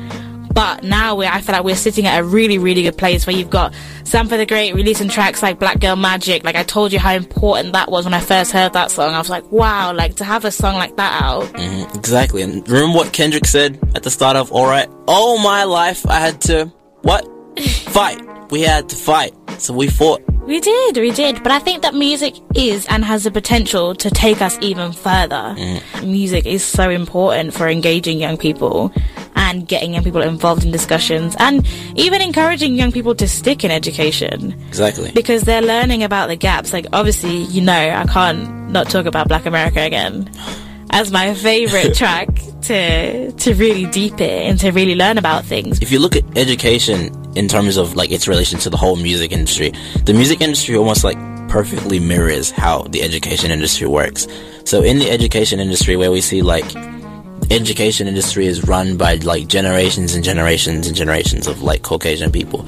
But now I feel like we're sitting at a really, really good place where you've got some for the great releasing tracks like Black Girl Magic. Like I told you how important that was when I first heard that song. I was like, wow, like to have a song like that out. Mm-hmm, exactly. And remember what Kendrick said at the start of Alright? All my life I had to, what? <laughs> fight. We had to fight. So we fought. We did, we did. But I think that music is and has the potential to take us even further. Mm. Music is so important for engaging young people and getting young people involved in discussions and even encouraging young people to stick in education Exactly. because they're learning about the gaps. Like, obviously, you know, I can't not talk about Black America again <laughs> as my favorite <laughs> track to to really deep it and to really learn about things. if you look at education in terms of like its relation to the whole music industry, the music industry almost like perfectly mirrors how the education industry works. So in the education industry where we see like education industry is run by like generations and generations and generations of like Caucasian people.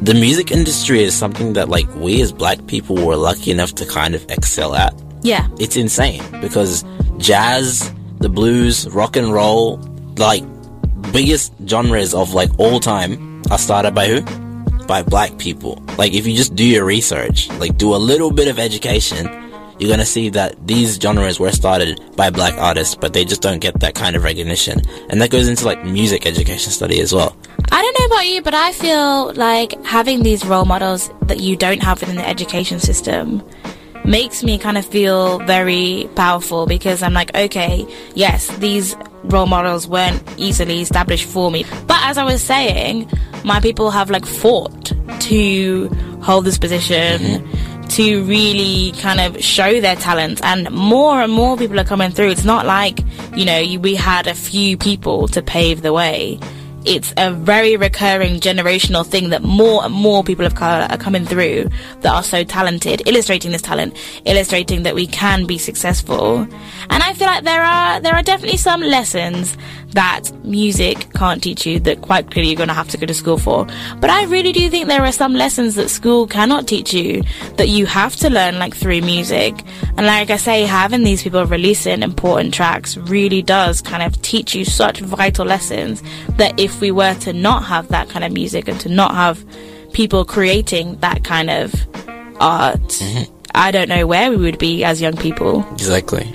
The music industry is something that like we as black people were lucky enough to kind of excel at Yeah. it's insane because jazz, the blues, rock and roll, like biggest genres of like all time are started by who? By black people. Like if you just do your research, like do a little bit of education, you're gonna see that these genres were started by black artists, but they just don't get that kind of recognition. And that goes into like music education study as well. I don't know about you, but I feel like having these role models that you don't have within the education system makes me kind of feel very powerful because I'm like, okay, yes, these role models weren't easily established for me. But as I was saying, my people have like fought to hold this position. Mm-hmm. To really kind of show their talent, and more and more people are coming through. It's not like, you know, we had a few people to pave the way it's a very recurring generational thing that more and more people of color are coming through that are so talented, illustrating this talent, illustrating that we can be successful. And I feel like there are there are definitely some lessons that music can't teach you that quite clearly you're going to have to go to school for. But I really do think there are some lessons that school cannot teach you that you have to learn like through music. And like I say, having these people releasing important tracks really does kind of teach you such vital lessons that if we were to not have that kind of music and to not have people creating that kind of art, mm-hmm. I don't know where we would be as young people. Exactly.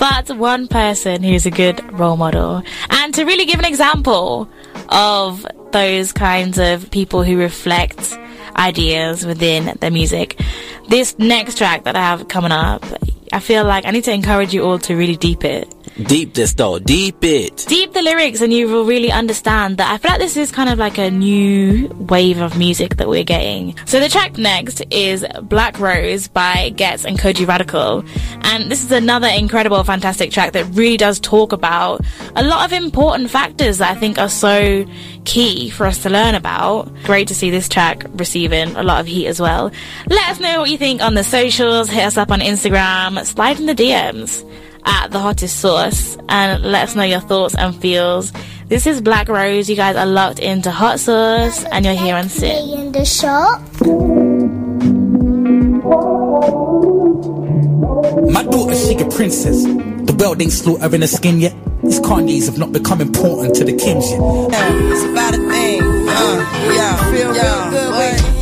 But one person who's a good role model. And to really give an example of those kinds of people who reflect ideas within their music, this next track that I have coming up, I feel like I need to encourage you all to really deep it. Deep this though. Deep it. deep the lyrics and you will really understand that I feel like this is kind of like a new wave of music that we're getting. So the track next is Black Rose by Ghetts and Kojey Radical. And this is another incredible, fantastic track that really does talk about a lot of important factors that I think are so key for us to learn about. Great to see this track receiving a lot of heat as well. Let us know what you think on the socials. Hit us up on Instagram. Slide in the DMs at the hottest sauce and let us know your thoughts and feels. This is Black Rose. You guys are locked into hot sauce and you're here on SYN. in the shop. My daughter, she a princess. The world ain't slaughtering her skin yet. These Kanye's have not become important to the Kims yet. It's about a thing. Uh, yeah, feel real good with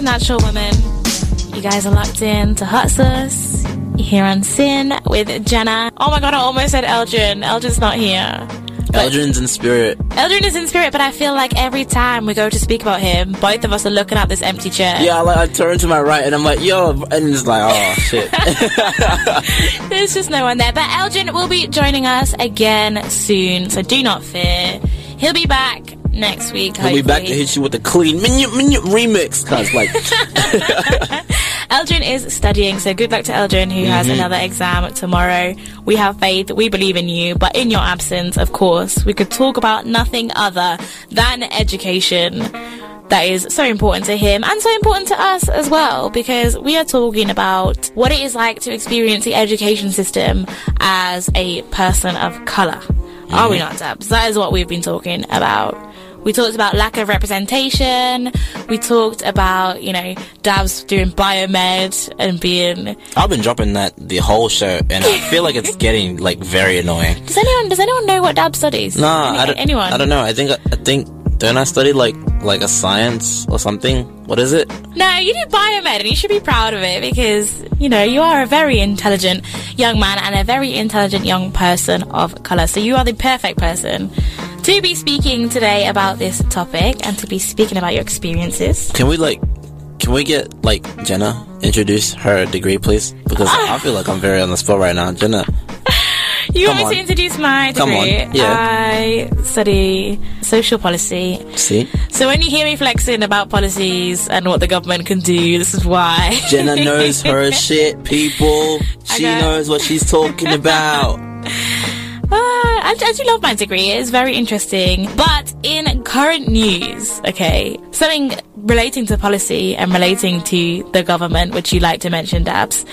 with Natural Woman. You guys are locked in to Hot Sauce. Here on SYN with Jenna. Oh my god, I almost said Eldrin. Eldrin's not here. Eldrin's in spirit. Eldrin is in spirit, but I feel like every time we go to speak about him, both of us are looking at this empty chair. Yeah, like I turn to my right and I'm like, yo, and it's like, oh shit. <laughs> There's just no one there. But Eldrin will be joining us again soon, so do not fear. He'll be back next week. We'll be back to hit you with a clean minute minute remix, cause like, <laughs> Eldrin is studying, so good luck to Eldrin who has Mhm. another exam tomorrow. We have faith, we believe in you, but in your absence, of course, we could talk about nothing other than education. That is so important to him and so important to us as well because we are talking about what it is like to experience the education system as a person of colour. Are we Mhm. not, Dabs? That is what we've been talking about. We talked about lack of representation. We talked about, you know, Dabs doing biomed and being. I've been dropping that the whole show, and I feel like it's getting like very annoying. Does anyone does anyone know what Dabs studies? No, Any- I don't, anyone? I don't know. I think I think don't I study like like a science or something? What is it? No, you did biomed, and you should be proud of it because you know you are a very intelligent young man and a very intelligent young person of color. So you are the perfect person to be speaking today about this topic and to be speaking about your experiences. Can we like? Can we get like Jenna introduce her degree, please? Because ah. I feel like I'm very on the spot right now. Jenna, <laughs> You Come want me on. to introduce my Come on, degree? yeah. I study social policy. see, So when you hear me flexing about policies and what the government can do, this is why. Jenna knows <laughs> her shit, people. She knows what she's talking about. Ah, <laughs> I, I do love my degree. It's very interesting. But in current news, okay, something relating to policy and relating to the government, which you like to mention, Dabs.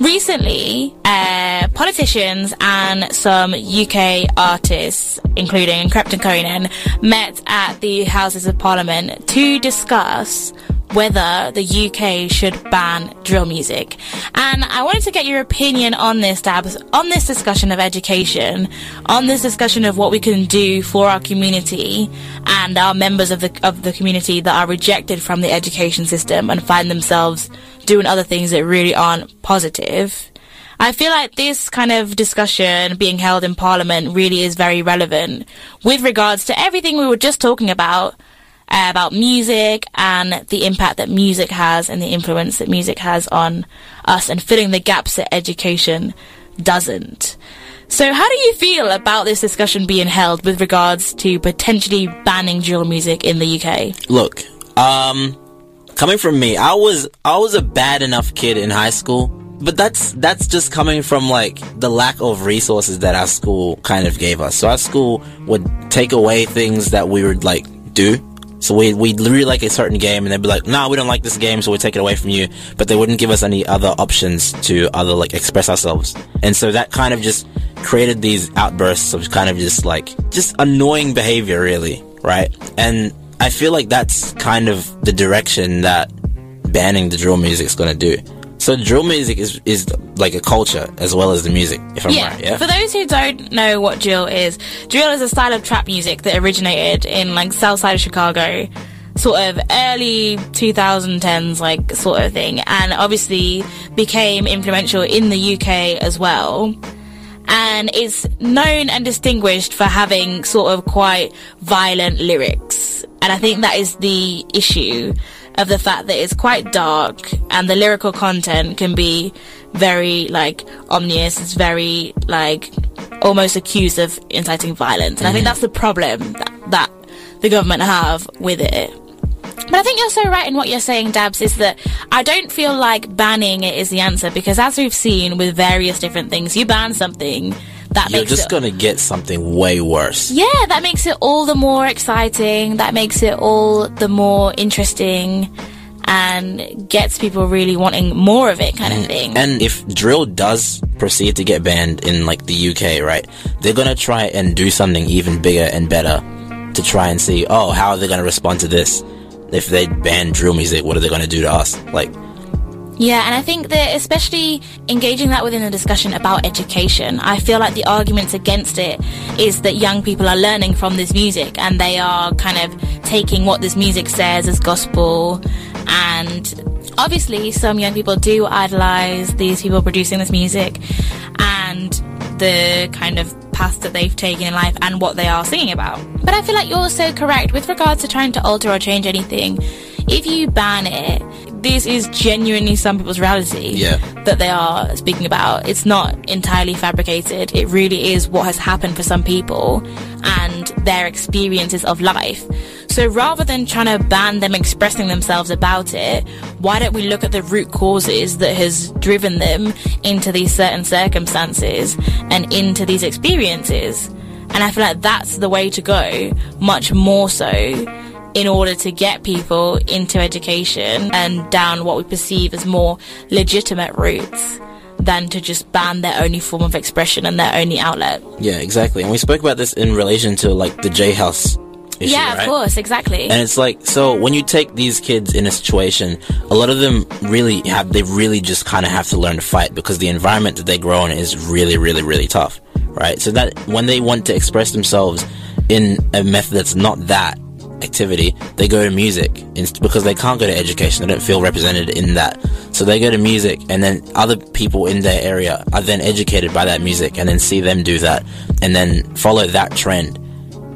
Recently, uh, politicians and some UK artists, including Krept and Konan, met at the Houses of Parliament to discuss whether the UK should ban drill music. And I wanted to get your opinion on this, Dabs, on this discussion of education, on this discussion of what we can do for our community and our members of the of the community that are rejected from the education system and find themselves doing other things that really aren't positive. I feel like this kind of discussion being held in Parliament really is very relevant with regards to everything we were just talking about uh, about music and the impact that music has and the influence that music has on us and filling the gaps that education doesn't. So, how do you feel about this discussion being held with regards to potentially banning drill music in the UK? Look, um, coming from me, I was I was a bad enough kid in high school, but that's that's just coming from like the lack of resources that our school kind of gave us. So our school would take away things that we would like do. So we we really like a certain game, and they'd be like, "Nah, we don't like this game, so we take it away from you." But they wouldn't give us any other options to other like express ourselves, and so that kind of just created these outbursts of kind of just like just annoying behavior, really, right? And I feel like that's kind of the direction that banning the drill music is going to do. So drill music is is like a culture as well as the music, if I'm right. Yeah. For those who don't know what drill is, drill is a style of trap music that originated in like south side of Chicago, sort of early 2010s, like sort of thing, and obviously became influential in the UK as well. And it's known and distinguished for having sort of quite violent lyrics. And I think that is the issue of the fact that it's quite dark and the lyrical content can be very like ominous. It's very like almost accused of inciting violence. And I think mm-hmm. that's the problem that, that the government have with it. But I think you're so right in what you're saying, Dabs, is that I don't feel like banning it is the answer because as we've seen with various different things, you ban something that You're makes just it gonna get something way worse. yeah, that makes it all the more exciting. That makes it all the more interesting and gets people really wanting more of it kind of mm. thing. And if drill does proceed to get banned in like the UK, right, they're gonna try and do something even bigger and better to try and see, oh, how are they gonna respond to this? If they ban drill music, what are they gonna do to us? Like, Yeah, and I think that especially engaging that within a discussion about education, I feel like the arguments against it is that young people are learning from this music and they are kind of taking what this music says as gospel. And obviously, some young people do idolize these people producing this music and the kind of path that they've taken in life and what they are singing about. But I feel like you're so correct with regards to trying to alter or change anything. If you ban it, this is genuinely some people's reality Yeah. that they are speaking about. It's not entirely fabricated. It really is what has happened for some people and their experiences of life. So rather than trying to ban them expressing themselves about it, why don't we look at the root causes that has driven them into these certain circumstances and into these experiences? And I feel like that's the way to go, much more so in order to get people into education and down what we perceive as more legitimate routes than to just ban their only form of expression and their only outlet. yeah, exactly. And we spoke about this in relation to like the J House issue, yeah, right? of course, exactly. And it's like, so when you take these kids in a situation, a lot of them really have, they really just kind of have to learn to fight because the environment that they grow in is really, really, really tough, right? So that when they want to express themselves in a method that's not that activity, they go to music because they can't go to education. They don't feel represented in that. So they go to music and then other people in their area are then educated by that music and then see them do that and then follow that trend.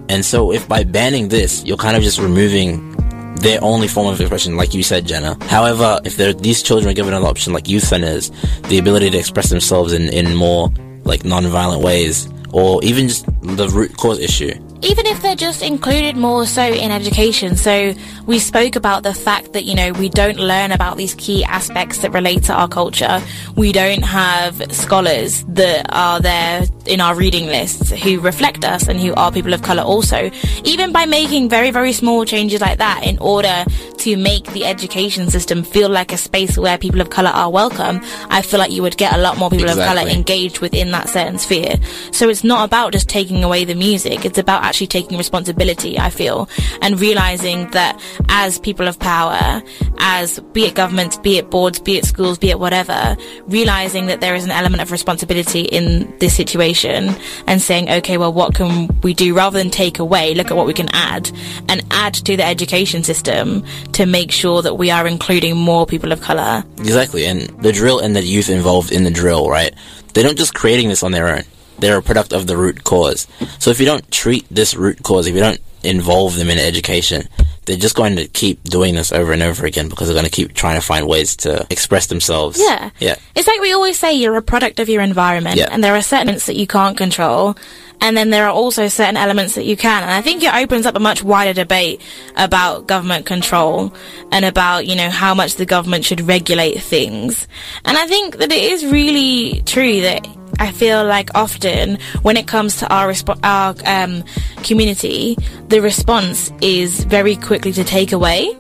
And so if by banning this, you're kind of just removing their only form of expression, like you said, Jenna. However, if these children are given an option like youth centers, the ability to express themselves in, in more like non-violent ways, or even just the root cause issue. Even if they're just included more so in education. So we spoke about the fact that, you know, we don't learn about these key aspects that relate to our culture. We don't have scholars that are there in our reading lists who reflect us and who are people of color also. Even by making very, very small changes like that in order to make the education system feel like a space where people of color are welcome, I feel like you would get a lot more people of color engaged within that certain sphere. So it's not about just taking away the music, it's about actually taking responsibility, I feel, and realizing that as people of power, as be it governments, be it boards, be it schools, be it whatever, realizing that there is an element of responsibility in this situation and saying, okay, well, what can we do rather than take away? Look at what we can add and add to the education system to make sure that we are including more people of color. Exactly, and the drill and the youth involved in the drill, right? They're not just creating this on their own. They're a product of the root cause. So if you don't treat this root cause, if you don't involve them in education, they're just going to keep doing this over and over again because they're going to keep trying to find ways to express themselves. Yeah. Yeah. It's like we always say you're a product of your environment, Yeah. and there are certain elements that you can't control, and then there are also certain elements that you can. And I think it opens up a much wider debate about government control and about, you know, how much the government should regulate things. And I think that it is really true that I feel like often when it comes to our resp- our um, community, the response is very quickly to take away.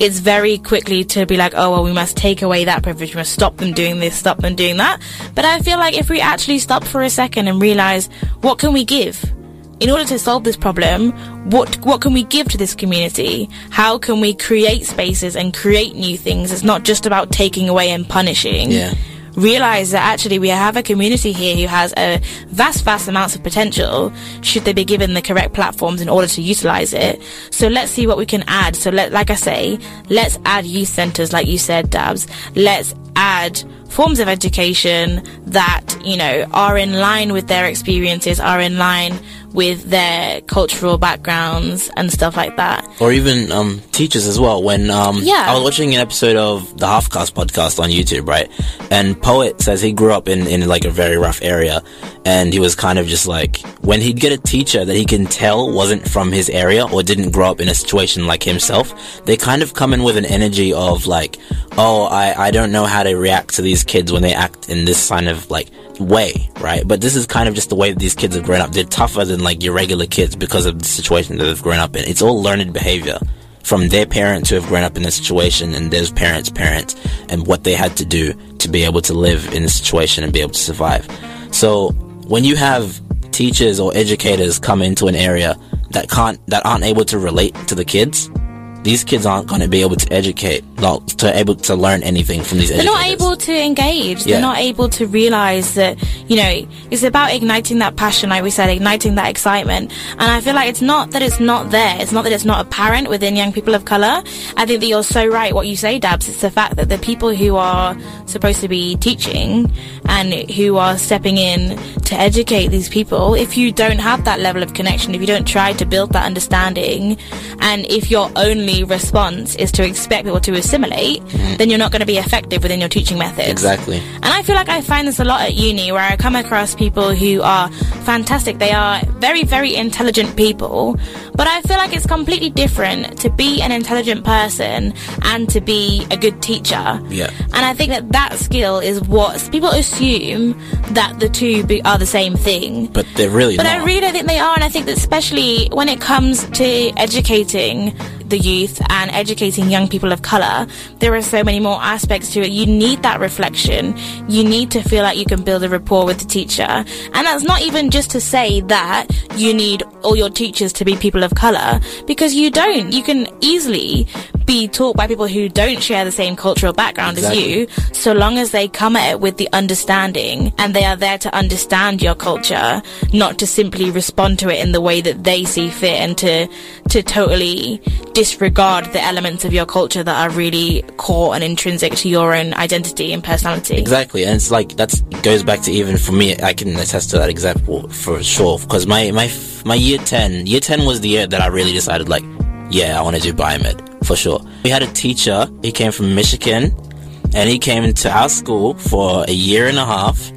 It's very quickly to be like, oh well, we must take away that privilege. We must stop them doing this, stop them doing that. But I feel like if we actually stop for a second and realize what can we give in order to solve this problem, what what can we give to this community? How can we create spaces and create new things? It's not just about taking away and punishing Yeah. Realize that actually we have a community here who has a vast, vast amounts of potential should they be given the correct platforms in order to utilize it. So let's see what we can add. So let, like I say, let's add youth centers, like you said, Dabs. Let's add forms of education that, you know, are in line with their experiences, are in line with their cultural backgrounds and stuff like that. or even um, teachers as well. When um, Yeah. I was watching an episode of the Half Halfcast podcast on YouTube, right? And Poet says he grew up in, in like a very rough area, and he was kind of just like when he'd get a teacher that he can tell wasn't from his area or didn't grow up in a situation like himself, they kind of come in with an energy of like, oh, I I don't know how to react to these kids when they act in this kind of like way, right? But this is kind of just the way that these kids have grown up. They're tougher than like your regular kids because of the situation that they've grown up in. It's all learned behavior from their parents who have grown up in this situation and their parents' parents and what they had to do to be able to live in this situation and be able to survive. So when you have teachers or educators come into an area that can't, that aren't able to relate to the kids, these kids aren't going to be able to educate, not to able to learn anything from these They're educators. not able to engage. Yeah. They're not able to realize that, you know, it's about igniting that passion, like we said, igniting that excitement. And I feel like it's not that it's not there. It's not that it's not apparent within young people of color. I think that you're so right what you say, Dabs. It's the fact that the people who are supposed to be teaching and who are stepping in to educate these people, if you don't have that level of connection, if you don't try to build that understanding, and if you're only response is to expect people to assimilate, mm-hmm. then you're not going to be effective within your teaching methods. Exactly. And I feel like I find this a lot at uni where I come across people who are fantastic. They are very, very intelligent people. But I feel like it's completely different to be an intelligent person and to be a good teacher. Yeah. And I think that that skill is what people assume that the two be, are the same thing. But they're really But not. I really don't think they are, and I think that especially when it comes to educating the youth and educating young people of colour, there are so many more aspects to it. You need that reflection. You need to feel like you can build a rapport with the teacher. And that's not even just to say that you need all your teachers to be people of colour, because you don't. You can easily be taught by people who don't share the same cultural background as you, so long as they come at it with the understanding and they are there to understand your culture, not to simply respond to it in the way that they see fit and to to totally disregard the elements of your culture that are really core and intrinsic to your own identity and personality. Exactly, and it's like that goes back to even for me. I can attest to that example for sure. Because my my my year ten, year ten was the year that I really decided like, yeah, I want to do biomed for sure. We had a teacher. He came from Michigan, and he came into our school for a year and a half,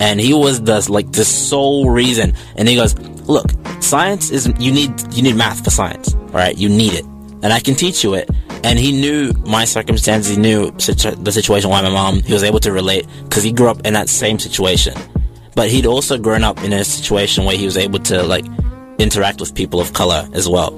and he was the like the sole reason. And he goes, look, science is you need you need math for science. All right, you need it, and I can teach you it. And he knew my circumstances. He knew situ- the situation why my mom. He was able to relate because he grew up in that same situation. But he'd also grown up in a situation where he was able to like interact with people of color as well.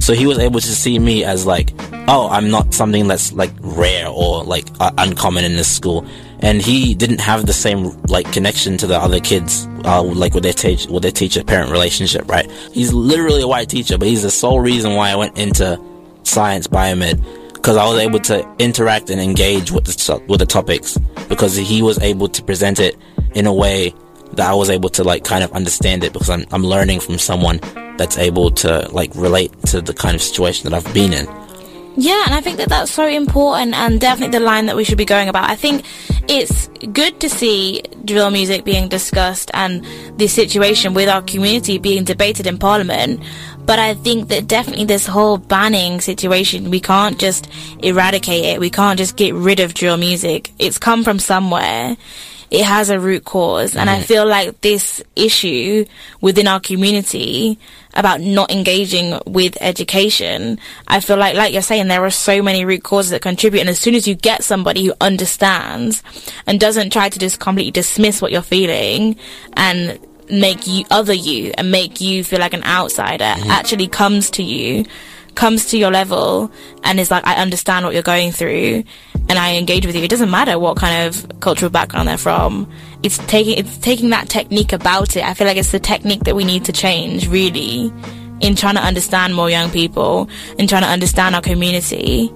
So he was able to see me as like, oh, I'm not something that's like rare or like uh, uncommon in this school. And he didn't have the same like connection to the other kids, uh, like with their teach with their teacher parent relationship, right? He's literally a white teacher, but he's the sole reason why I went into science biomed because I was able to interact and engage with the with the topics because he was able to present it in a way that I was able to like kind of understand it because I'm I'm learning from someone that's able to like relate to the kind of situation that I've been in. Yeah, and I think that that's so important and definitely the line that we should be going about. I think it's good to see drill music being discussed and the situation with our community being debated in Parliament. But I think that definitely this whole banning situation, we can't just eradicate it. We can't just get rid of drill music. It's come from somewhere. It has a root cause. And I feel like this issue within our community about not engaging with education, I feel like, like you're saying, there are so many root causes that contribute. And as soon as you get somebody who understands and doesn't try to just completely dismiss what you're feeling and make you other you and make you feel like an outsider mm-hmm. actually comes to you comes to your level and is like i understand what you're going through and i engage with you. It doesn't matter what kind of cultural background they're from. It's taking it's taking that technique about it. I feel like it's the technique that we need to change really in trying to understand more young people and trying to understand our community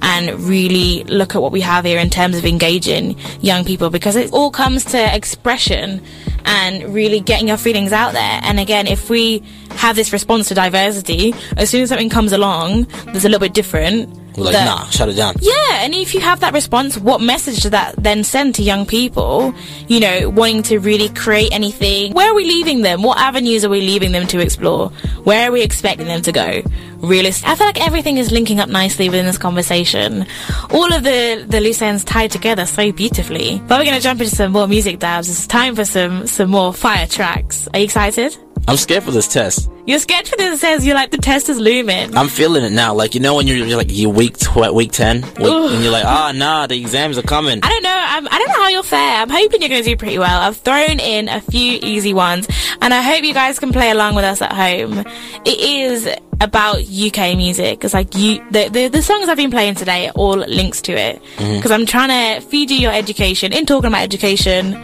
and really look at what we have here in terms of engaging young people because it all comes to expression and really getting your feelings out there. And again, if we have this response to diversity, as soon as something comes along that's a little bit different, We're like, that- nah, shut it down. Yeah, and if you have that response, what message does that then send to young people, you know, wanting to really create anything? Where are we leaving them? What avenues are we leaving them to explore? Where are we expecting them to go? Realist. I feel like everything is linking up nicely within this conversation. All of the, the loose ends tied together so beautifully. But we're going to jump into some more music dabs. It's time for some, some more fire tracks. Are you excited? I'm scared for this test. You're scared for this. Says you're like, the test is looming. I'm feeling it now. Like you know when you're, you're like you week tw- week ten, week, and you're like, ah, nah, the exams are coming. I don't know. I'm, I don't know how you'll fare. I'm hoping you're going to do pretty well. I've thrown in a few easy ones, and I hope you guys can play along with us at home. It is about UK music. It's like you, the, the the songs I've been playing today are all links to it because I'm trying to feed you your education. In talking about education,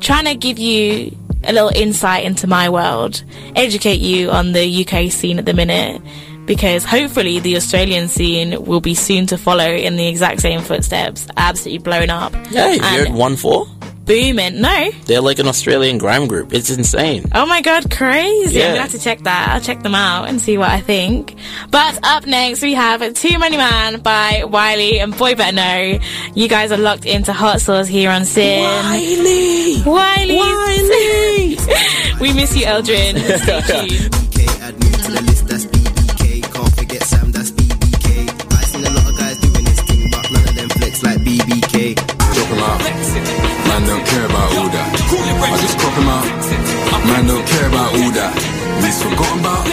trying to give you a little insight into my world, educate you on the UK scene at the minute. Because hopefully the Australian scene will be soon to follow in the exact same footsteps, absolutely blown up. Yeah, you're and OneFour. Booming. No. They're like an Australian grime group. It's insane. Oh my god, crazy. Yeah. I'm gonna have to check that. I'll check them out and see what I think. But up next we have Too Many Man by Wiley and Boy Better Know. You guys are locked into Hot Sauce here on SYN. Wiley! Wiley! Wiley! <laughs> we miss you, Eldrin. Stay <laughs> tuned. Don't care about all that. I just crop him out. Man don't care about all that. He's forgotten about.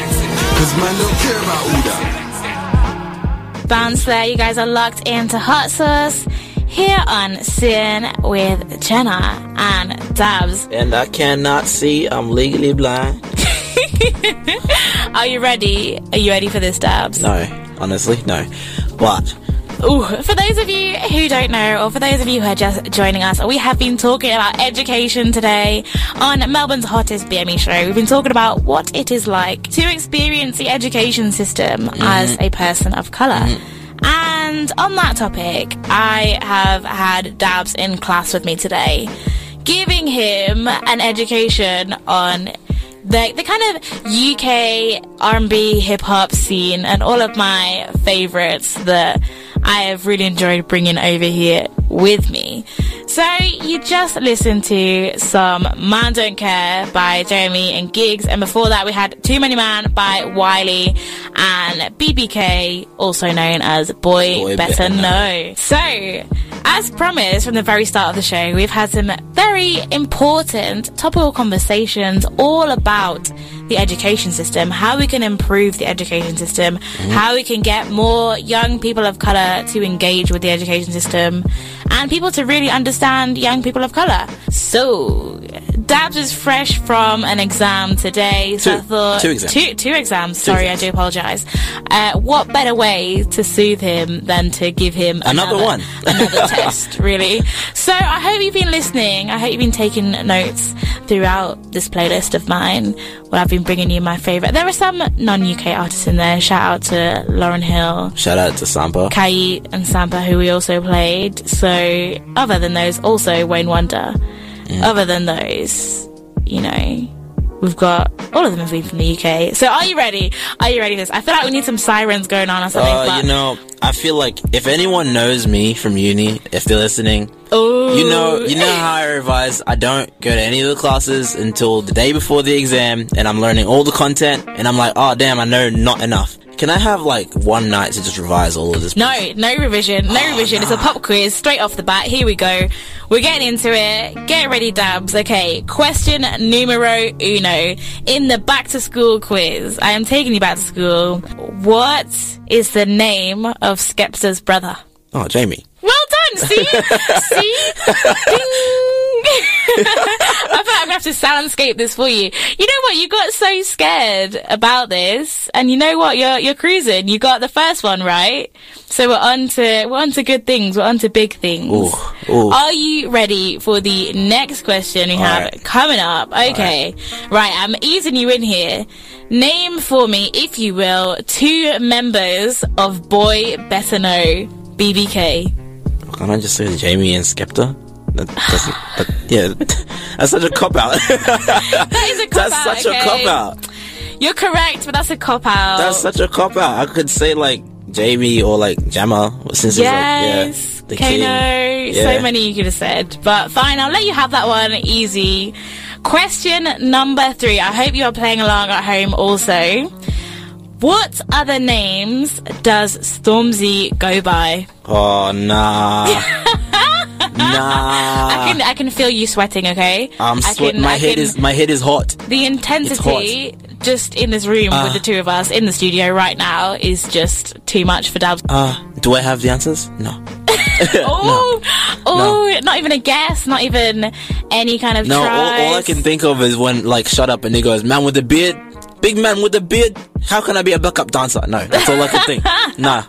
Cause man don't care about all that. Bounce there. You guys are locked into Hot Sauce here on SYN with Jenna and Dabs. And I cannot see. I'm legally blind. <laughs> Are you ready? Are you ready for this, Dabs? No, honestly, no. But Ooh, for those of you who don't know, or for those of you who are just joining us, we have been talking about education today on Melbourne's hottest BME show. We've been talking about what it is like to experience the education system mm-hmm. as a person of colour. Mm-hmm. And on that topic, I have had Dabs in class with me today, giving him an education on the, the kind of UK R&B hip hop scene and all of my favorites that I have really enjoyed bringing over here with me. So you just listened to some Man Don't Care by JME and Giggs, and before that we had Too Many Man by Wiley and BBK, also known as Boy, Boy Better, Better Know. So, as promised from the very start of the show, we've had some very important topical conversations all about the education system, how we can improve the education system, mm-hmm. how we can get more young people of colour to engage with the education system, and people to really understand young people of colour. So, Dabs is fresh from an exam today, so Two. I thought Two exams. two, two exams. Sorry, I do apologise. Uh, what better way to soothe him than to give him Another one. <laughs> another test, really. So I hope you've been listening. I hope you've been taking notes throughout this playlist of mine where I've been bringing you my favourite. There are some non-UK artists in there. Shout out to Lauryn Hill. shout out to Sampa. Kai and Sampa, who we also played. So, other than those, also Wayne Wonder. Other than those, you know, we've got all of them have been from the UK. So, are you ready? Are you ready for this? I feel like we need some sirens going on or something. Uh, you know, I feel like if anyone knows me from uni, if they're listening, Ooh. you know, you know how I revise. I don't go to any of the classes until the day before the exam, and I'm learning all the content, and I'm like, oh damn, I know not enough. Can I have like one night to just revise all of this? No, no revision, no Oh, revision. It's a pop quiz straight off the bat. Here we go. We're getting into it. Get ready, dabs. Okay, question numero uno in the back to school quiz. I am taking you back to school. What is the name of Skepta's brother? Oh, JME. Well done. See, <laughs> see, ding. <laughs> I like I'm gonna have to soundscape this for you. You know what? You got so scared about this, and you know what? You're you're cruising. You got the first one right. So we're on to we're on to good things. We're on to big things. Ooh, ooh. Are you ready for the next question we All have right. coming up? Okay, right. I'm easing you in here. Name for me, if you will, two members of Boy Better Know BBK. Can't I just say JME and Skepta? That doesn't. That, yeah, that's such a cop out. <laughs> That is a cop that's out. such okay? a cop out. You're correct, but that's a cop out. That's such a cop out. I could say like JME or like Jammer. Since Yes, it's like, yeah, the Kano. king. So many you could have said, but fine. I'll let you have that one. Easy. Question number three. I hope you are playing along at home also. What other names does Stormzy go by? Oh nah, <laughs> nah. I can I can feel you sweating. Okay, I'm sweating. My I head can- is my head is hot. the intensity just in this room Ah. with the two of us in the studio right now is just too much for Dabs. Uh, do I have the answers? No. <laughs> <laughs> oh, oh, not even a guess, not even any kind of No, all, all I can think of is when like shut up and he goes, man with the beard, big man with a beard. How can I be a backup dancer? No, that's all I can think. <laughs> Nah,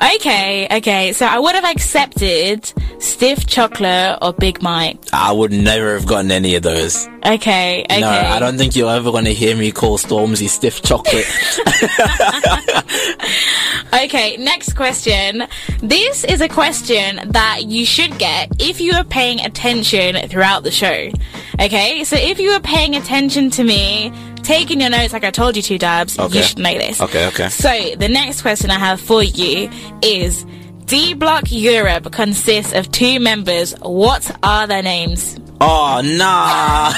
Okay, okay. So I would have accepted stiff chocolate or Big Mike. I would never have gotten any of those. Okay, okay. No, I don't think you're ever going to hear me call Stormzy stiff chocolate. <laughs> Okay, next question. This is a question that you should get if you are paying attention throughout the show. Okay, so if you are paying attention to me, taking your notes like I told you to, Dabs, Okay. you should know this. Okay, okay. So the next question I have for you is D Block Europe consists of two members. What are their names? oh, nah.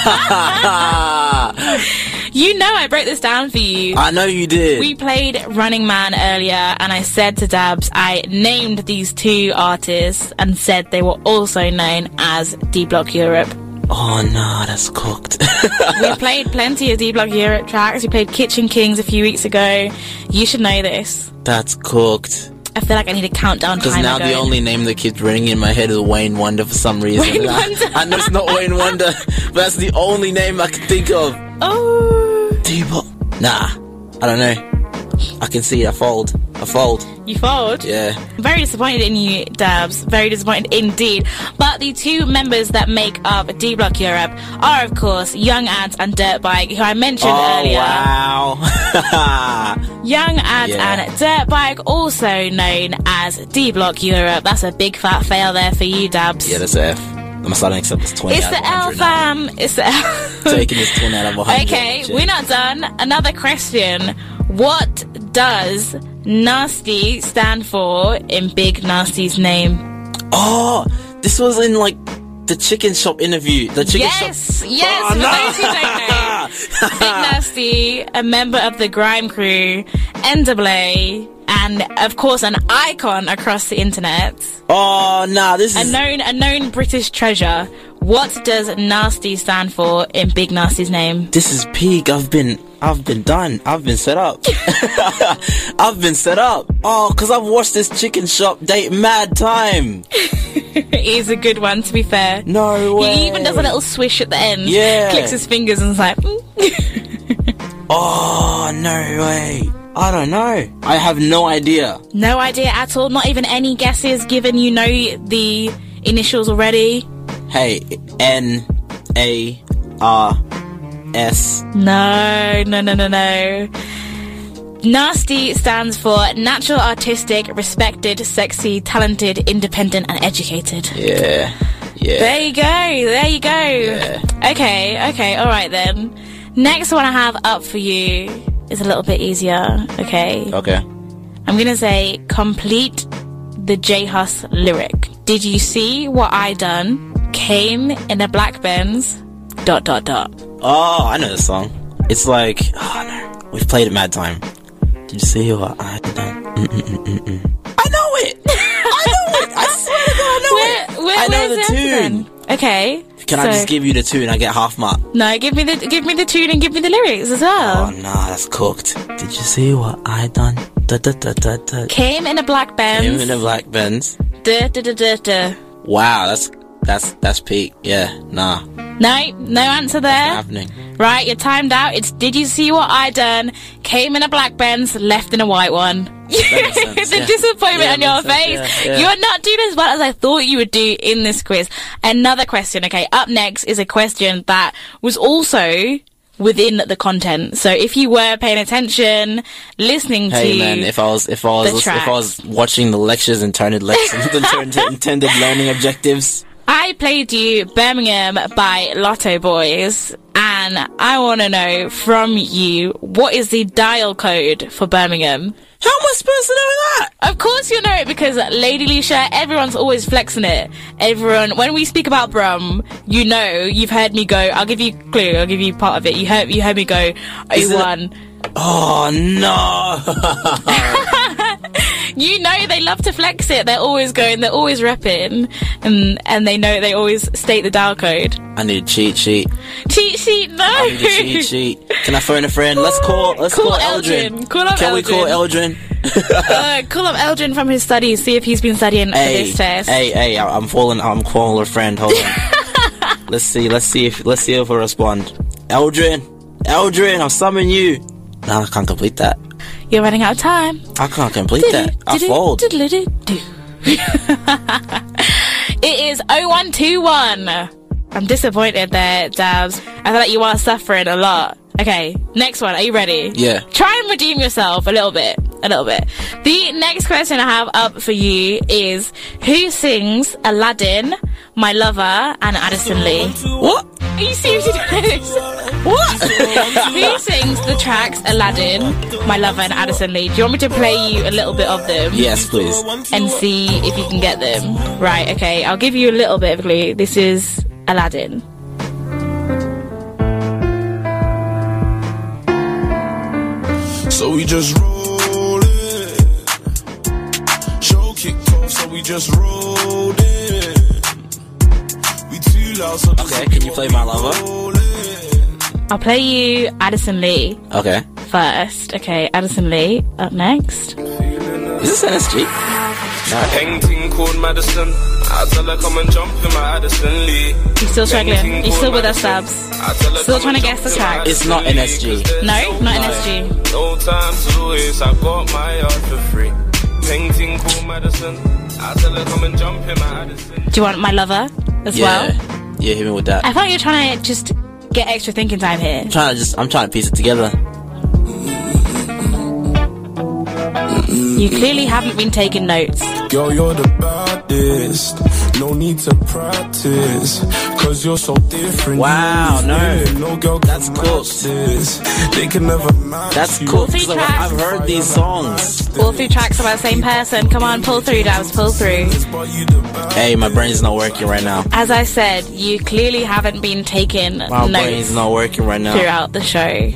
<laughs> You know I broke this down for you. I know you did. We played Running Man earlier, and I said to Dabs, I named these two artists and said they were also known as D Block Europe. Oh, no, that's cooked. <laughs> we played plenty of D Block Europe tracks. We played Kitchen Kings a few weeks ago. You should know this. that's cooked. I feel like I need a countdown Because now the only name that keeps ringing in my head is Wayne Wonder for some reason. Wayne <laughs> I- Wonder. <laughs> I know it's not Wayne Wonder, but that's the only name I can think of. Oh, D-Block. Nah, I don't know. I can see I fold. I fold. you fold. Yeah. Very disappointed in you, Dabs. Very disappointed indeed. But the two members that make up D Block Europe are, of course, Young Adz and Dirtbike, who I mentioned oh, earlier. wow. <laughs> Young Adz Yeah. and Dirtbike, also known as D Block Europe. That's a big fat fail there for you, Dabs. yeah, that's a F. I'm starting to accept this 20 it's out the L 100 now. fam. It's the L. Taking this 20 out of 100. <laughs> Okay, we're not done. Another question. What does Narstie stand for in Big Narstie's name? Oh, this was in like the chicken shop interview. The chicken yes, shop. yes. Oh, no. those who don't know, Big Narstie, a member of the Grime Crew, NAA, and of course an icon across the internet. Oh, nah, this A is. known, a known British treasure. What does Narstie stand for in Big Narstie's name? This is peak. I've been. I've been done. I've been set up. <laughs> I've been set up. Oh, because I've watched this chicken shop date mad time. <laughs> it is a good one, to be fair. No way. He even does a little swish at the end. Yeah. Clicks his fingers and is like, "Mm." <laughs> Oh, no way. I don't know. I have no idea. no idea at all. Not even any guesses given you know the initials already. Hey, N A R S. No, no, no, no, no. Narstie stands for natural, artistic, respected, sexy, talented, independent, and educated. Yeah. Yeah. There you go. There you go. Yeah. Okay. Okay. All right then. Next one I have up for you is a little bit easier. Okay. Okay. I'm gonna say complete the J Hus lyric. Did you see what I done? Came in a black Benz. Dot dot dot. Oh, I know the song. It's like, oh no, we've played it mad time. Did you see what I done? Mm-mm-mm-mm. I know it. I know it. I swear to God, I know Where, it. where, I know the tune. then? Okay. Can I just give you the tune? I get half mark. No, give me the give me the tune and give me the lyrics as well. Oh no, that's cooked. Did you see what I done? Da da da da da. Came in a black Benz. Came in the black Benz. Duh, duh, duh, duh, duh. Wow, that's that's that's peak. Yeah, nah, No, no answer there. happening. Right, you're timed out. It's did you see what I done? Came in a black Benz, left in a white one. sense, <laughs> the yeah. disappointment Yeah, on your makes face. yeah. You're not doing as well as I thought you would do in this quiz. Another question, okay. Up next is a question that was also within the content. So if you were paying attention, listening Hey to man, if I was if I was if I was watching the lectures and turning lessons <laughs> and turned to intended learning objectives. I played you Birmingham by Lotto Boyzz, and I want to know from you what is the dial code for Birmingham? How am I supposed to know that? Of course you know it because Lady Leshurr, everyone's always flexing it. Everyone, when we speak about Brum, you know, you've heard me go. I'll give you a clue. I'll give you part of it. You heard, you heard me go. Is it- O1. Oh no! <laughs> You know they love to flex it. They're always going. They're always repping, and and they know they always state the dial code. I need a cheat sheet. Cheat sheet, no. I need a cheat sheet. Can I phone a friend? Let's call. Let's Call call, Eldrin. Eldrin. Call up Can we call Eldrin. Eldrin? <laughs> uh, call up Eldrin from his studies. See if he's been studying for this test. hey, hey! I'm calling. I'm calling a friend. Hold on. <laughs> let's see. Let's see if. Let's see if he'll respond. Eldrin, Eldrin, I'll summon you. No, I can't complete that. You're running out of time. I can't complete that. I fold. <laughs> It is 0121. I'm disappointed there, Dabs. I feel like you are suffering a lot. Okay, next one. Are you ready? Yeah. Try and redeem yourself a little bit. A little bit. The next question I have up for you is Who sings Aladdin, My Lover, and Addison Lee? What? Are you seriously doing this? What? Who sings the tracks Aladdin, My Lover, and Addison Lee? Do you want me to play you a little bit of them? Yes, please. And see if you can get them. Right, okay. I'll give you a little bit of a clue. This is Aladdin. So we just roll it. Show kick off, so we just rolled in. Okay, can you play my lover? I'll play you Addison Lee Okay. first. Okay, Addison Lee up next. Is this NSG? Hang ting called Madison. I tell her come and jump in my Addison Lee. You still struggling? You still with us, Subs? I tell her Still come trying to and guess the jump in my track? It's not NSG. No, not NSG. No time to waste. I got my yard for free. Hang ting called Madison. I tell her come and jump in my Addison. Do you want my lover as yeah. well? Yeah, hit me with that. I thought you were trying to just get extra thinking time here. I'm trying to just. I'm trying to piece it together. You clearly haven't been taking notes. Girl, you're the baddest. No need to practice. Cause you're so different. Wow, no. No girl That's cool. This. They can never match That's you. cool. 'cause I've, I've heard these songs. All three tracks about the same person. Come on, pull through, Dabs, pull through. Hey, my brain's not working right now. As I said, you clearly haven't been taking My notes brain's not working right now. throughout the show.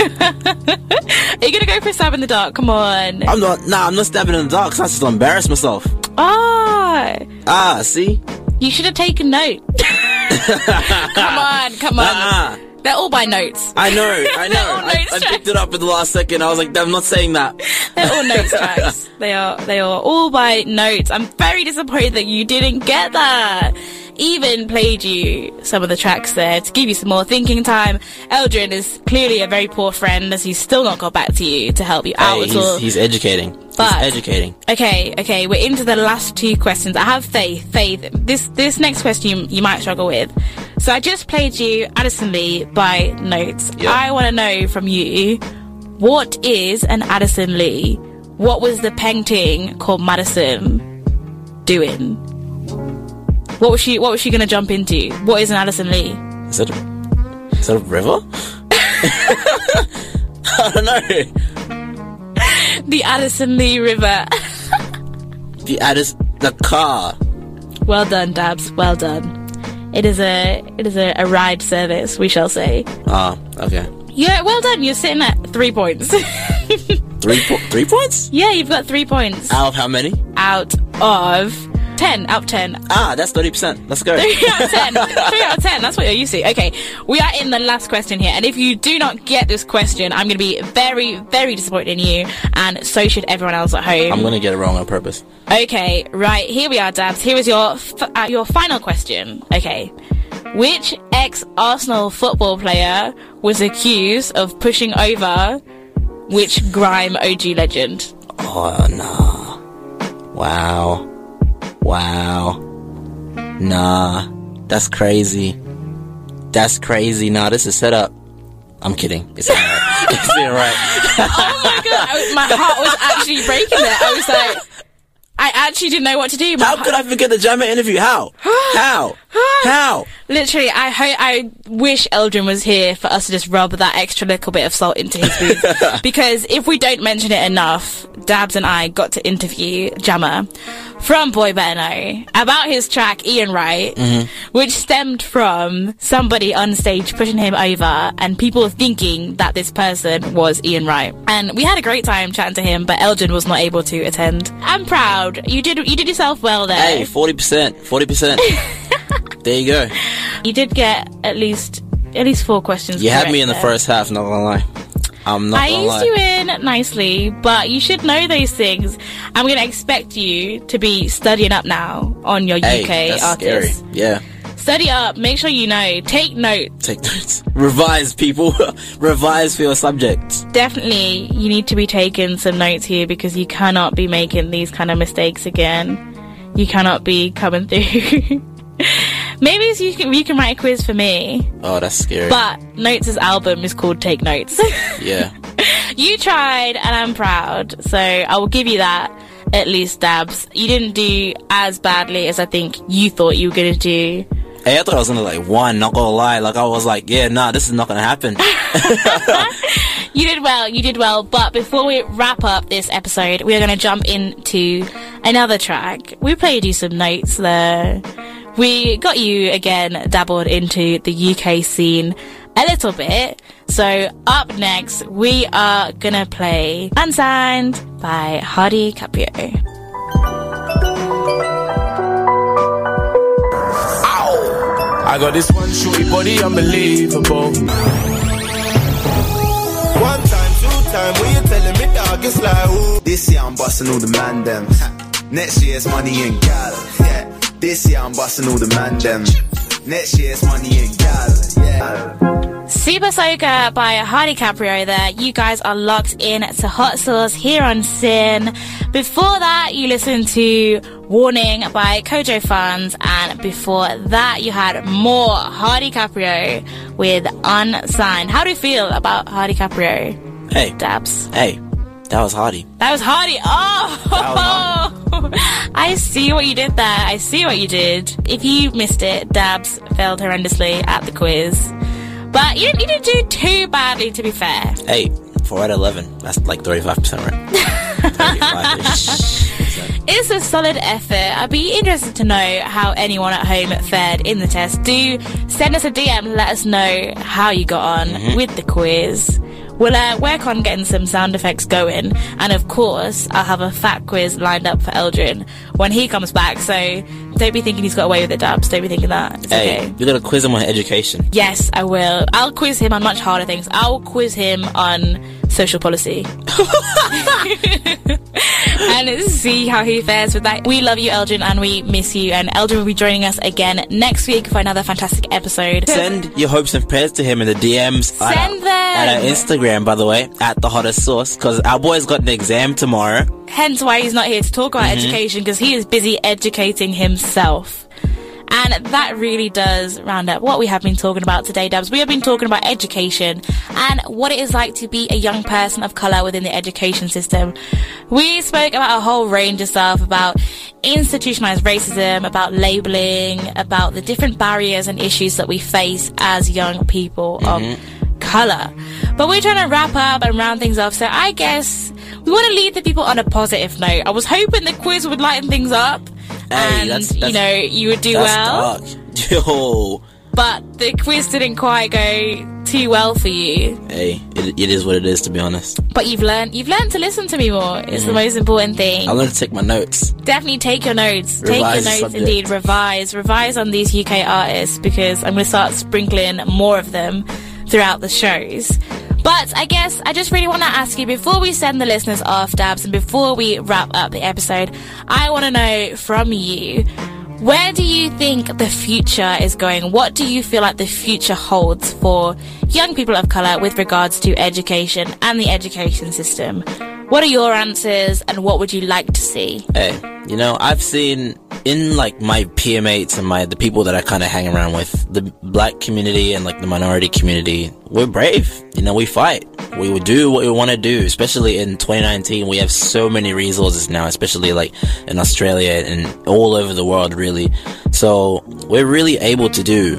<laughs> Are you gonna go for a stab in the dark? Come on. I'm not. Nah, I'm not stabbing in the dark. Cause I just embarrass myself. Ah, Ah, see. you should have taken note. <laughs> come on, come on. Nah, They're all by Not3s. I know. I <laughs> know. I, notes I picked it up at the last second. I was like, I'm not saying that. They're all Not3s tracks. They are. They are all by Not3s. I'm very disappointed that you didn't get that. Even played you some of the tracks there to give you some more thinking time. Eldrin is clearly a very poor friend as he's still not got back to you to help you out Hey, at all. he's, he's educating. But- he's educating. Okay, okay, we're into the last two questions. I have faith, faith. This this next question you, you might struggle with. So I just played you Addison Lee by Not3s. Yep. I want to know from you, what is an Addison Lee? What was the painting called Madison doing? What was she What was she gonna jump into? What is an Addison Lee? Is that a, is that a river? <laughs> I don't know. The Addison Lee River. <laughs> The Addis, the car. well done, Dabs. Well done. It is a it is a, a ride service, we shall say. Ah, okay. Yeah, well done. You're sitting at three points. <laughs> Three po- three points yeah, you've got three points out of how many? out of ten. Out of ten. Ah, that's thirty percent. Let's go. Three out of ten. <laughs> Three out of ten. That's what you're used to. Okay, we are in the last question here, and if you do not get this question, I'm going to be very, very disappointed in you, and so should everyone else at home. I'm gonna get it wrong on purpose. Okay, right, here we are, Dabs. Here is your f- uh, your final question. Okay. Which ex Arsenal football player was accused of pushing over which grime OG legend? Oh no! Wow! Wow! Nah, that's crazy. That's crazy. Nah, this is set up. I'm kidding. It's alright. <laughs> <laughs> it's alright. Oh my god, I- my heart was actually breaking there. I was like, I actually didn't know what to do. How could I forget the Jammer interview? How? <gasps> How? How? Literally, I hope I wish Eldrin was here for us to just rub that extra little bit of salt into his food. <laughs> because if we don't mention it enough, Dabs and I got to interview Jammer from Boy Know about his track Ian Wright, mm-hmm. which stemmed from somebody on stage pushing him over and people thinking that this person was Ian Wright. And we had a great time chatting to him, but Eldrin was not able to attend. I'm proud. You did you did yourself well there. Hey, forty percent, forty percent. <laughs> There you go. You did get at least at least four questions. You had me in the there. first half. Not gonna lie. I'm not I gonna used lie. you in nicely, but you should know those things. I'm going to expect you to be studying up now on your Hey, UK that's artists. scary. Yeah. Study up. Make sure you know. Take notes. Take notes. <laughs> Revise, people. <laughs> Revise for your subjects. Definitely, you need to be taking some notes here because you cannot be making these kind of mistakes again. You cannot be coming through. <laughs> Maybe you can you can write a quiz for me. Oh, that's scary. But Not3s' album is called Take Notes. <laughs> yeah. you tried, and I'm proud. So I will give you that. At least, Dabs. You didn't do as badly as I think you thought you were gonna do. Hey, I thought I was gonna like one. Not gonna lie. Like I was like, yeah, nah, this is not gonna happen. <laughs> <laughs> You did well, you did well. But before we wrap up this episode, we are going to jump into another track. We played you some Not3s there. We got you again dabbled into the UK scene a little bit. So up next, we are going to play Unsigned by Hardy Caprio. I got this one shorty body unbelievable. One time, two time, when you telling me dog, it's like ooh. This year I'm busting all the man them. <laughs> Next year's money and gal. Yeah. This year I'm busting all the man them. Next year's money and gal. Yeah. Super Soaker by Hardy Caprio there. You guys are locked in to Hot Sauce here on SYN. Before that, you listened to Warning by Kojo Funds, and before that, you had more Hardy Caprio with Unsigned. How do you feel about Hardy Caprio? Hey. Dabs. Hey, that was Hardy. That was Hardy. Oh, <laughs> I see what you did there. I see what you did. If you missed it, Dabs failed horrendously at the quiz. But you didn't, you didn't do too badly, to be fair. Hey, four out of eleven. That's like thirty-five percent right. <laughs> It's a solid effort. I'd be interested to know how anyone at home fared in the test. Do send us a DM, let us know how you got on Mm-hmm. with the quiz. We'll uh, work on getting some sound effects going, and of course, I'll have a fat quiz lined up for Eldrin when he comes back. So don't be thinking he's got away with it, Dubs. Don't be thinking that. It's Hey, okay. you gotta quiz him on education. Yes, I will. I'll quiz him on much harder things. I'll quiz him on social policy. <laughs> and see how he fares with that. We love you, Eldrin, and we miss you. And Eldrin will be joining us again next week for another fantastic episode. Send your hopes and prayers to him in the DMs. our- Send them. At our Instagram, by the way, at the hottest sauce, because our boy's got an exam tomorrow. Hence why he's not here to talk about Mhm. education because he is busy educating himself. And that really does round up what we have been talking about today, Dubs. We have been talking about education and what it is like to be a young person of colour within the education system. We spoke about a whole range of stuff about institutionalized racism, about labeling, about the different barriers and issues that we face as young people of mm-hmm. colour. But we're trying to wrap up and round things off, so I guess we want to leave the people on a positive note. I was hoping the quiz would lighten things up Hey, and that's- you know you would do That's well. dark. <laughs> Yo, But the quiz didn't quite go too well for you. hey, it, it is what it is, to be honest. But you've learned you've learned to listen to me more. It's the Mhm. most important thing. I learned to take my notes. Definitely take your notes. take your notes subject. indeed. Revise. Revise on these UK artists because I'm going to start sprinkling more of them throughout the shows. But I guess I just really want to ask you before we send the listeners off, Dabs, and before we wrap up the episode, I want to know from you where do you think the future is going? What do you feel like the future holds for young people of colour with regards to education and the education system? What are your answers and what would you like to see? Hey, you know, I've seen in like my peer mates and my the people that I kind of hang around with, the black community and like the minority community, we're brave. You know, we fight. We will do what we want to do. Especially in 2019, we have so many resources now, especially like in Australia and all over the world, really. So we're really able to do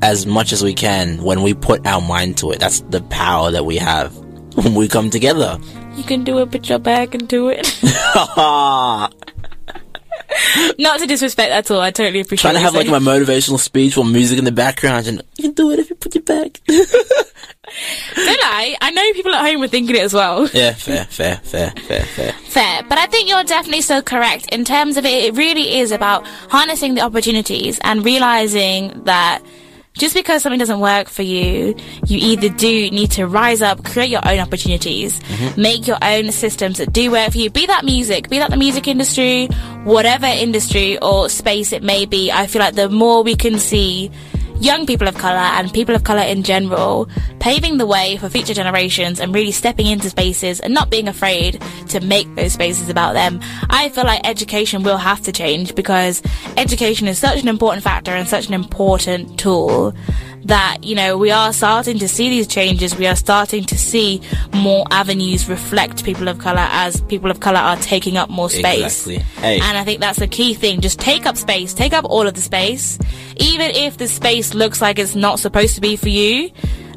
as much as we can when we put our mind to it. That's the power that we have <laughs> when we come together. You can do it, put your back into it. <laughs> <laughs> Not to disrespect at all. I totally appreciate. Trying to have like my motivational speech with music in the background, and you can do it if you put your back. <laughs> Don't I? I know people at home are thinking it as well. yeah, fair, fair, fair, fair, fair. Fair, but I think you're definitely so correct in terms of it. It really is about harnessing the opportunities and realizing that just because something doesn't work for you, you either do need to rise up, create your own opportunities, mm-hmm. make your own systems that do work for you. Be that music, be that the music industry, whatever industry or space it may be. I feel like the more we can see young people of colour and people of colour in general paving the way for future generations and really stepping into spaces and not being afraid to make those spaces about them. I feel like education will have to change because education is such an important factor and such an important tool that, you know, we are starting to see these changes. We are starting to see more avenues reflect people of colour as people of colour are taking up more space. Exactly. Hey. And I think that's the key thing. Just take up space. Take up all of the space. Even if the space looks like it's not supposed to be for you,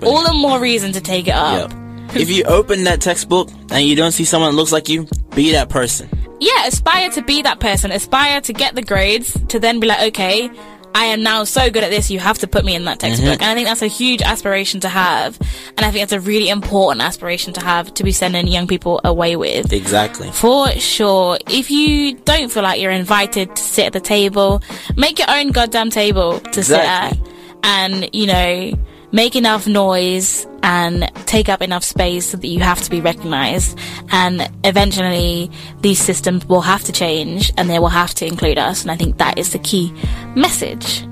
all the more reason to take it up. Yep. if you open that textbook and you don't see someone that looks like you, be that person. Yeah, aspire to be that person. Aspire to get the grades to then be like, okay, I am now so good at this, you have to put me in that textbook. Mhm. And I think that's a huge aspiration to have. And I think that's a really important aspiration to have to be sending young people away with. Exactly. For sure. If you don't feel like you're invited to sit at the table, make your own goddamn table to Exactly. sit at. And, you know, make enough noise and take up enough space so that you have to be recognized. And eventually, these systems will have to change and they will have to include us. And I think that is the key message.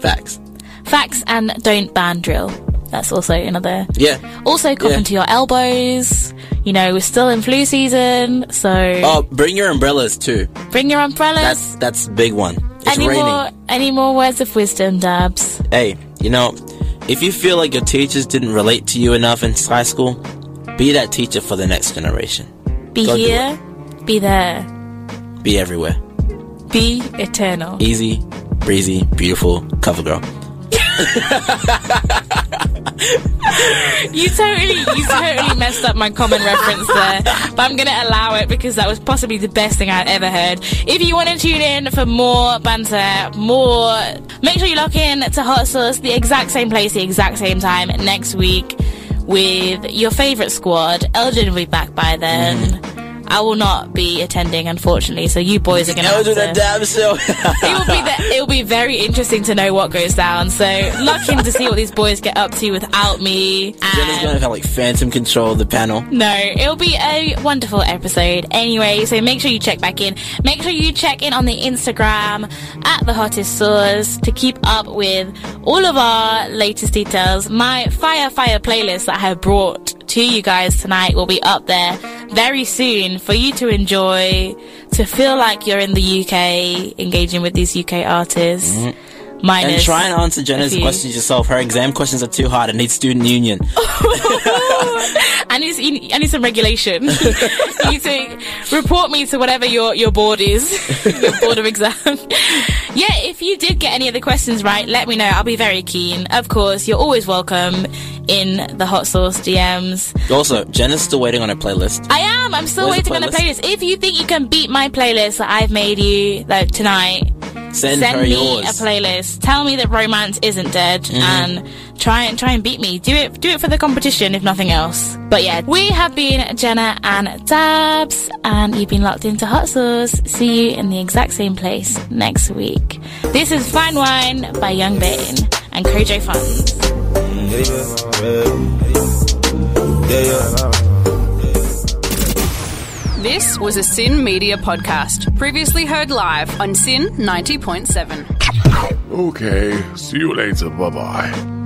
Facts. Facts and don't ban drill. That's also another Yeah. also cough Yeah. into your elbows. You know, we're still in flu season, so Oh, bring your umbrellas too. bring your umbrellas. That's that's big one. It's any raining. more any more words of wisdom, Dabs? Hey, you know, if you feel like your teachers didn't relate to you enough in high school, be that teacher for the next generation. Be Go here, be there, Be everywhere. be eternal. Easy, breezy, beautiful, cover girl. <laughs> You totally, you totally messed up my common reference there, but I'm gonna allow it because that was possibly the best thing I've ever heard. If you want to tune in for more banter, more, make sure you lock in to Hot Sauce, the exact same place, the exact same time next week with your favorite squad. Eldrin will be back by then. I will not be attending, unfortunately, so you boys are Eldrin to- and Dab show. it will be the, it will be very interesting to know what goes down. So lock in to see what these boys get up to without me. Jenna's gonna have like phantom control of the panel. No, it'll be a wonderful episode anyway. So make sure you check back in. Make sure you check in on the Instagram at the hottest sauce to keep up with all of our latest details. My fire fire playlist that I have brought to you guys tonight will be up there very soon for you to enjoy, to feel like you're in the UK engaging with these UK artists. Mm-hmm. Minus and try and answer Jenna's questions yourself. Her exam questions are too hard. I need student union. <laughs> I need, I need some regulation. <laughs> you need to report me to whatever your, your board is, <laughs> your board of exam. yeah, if you did get any of the questions right, let me know. I'll be very keen. Of course, you're always welcome in the hot sauce DMs. also, Jenna's still waiting on her playlist. I am. I'm still Where's the waiting on a playlist? If you think you can beat my playlist that I've made you like tonight, Send, send her me yours. a playlist. Tell me that romance isn't dead, Mhm. and try and try and beat me. Do it, do it for the competition, if nothing else. But yeah, we have been Jenna and Dabs, and you've been locked into Hot Sauce. See you in the exact same place next week. This is Fine Wine by Young Bane and Kojo Funds. This was a SYN Media podcast, previously heard live on SYN 90.7. Okay, see you later. Bye bye.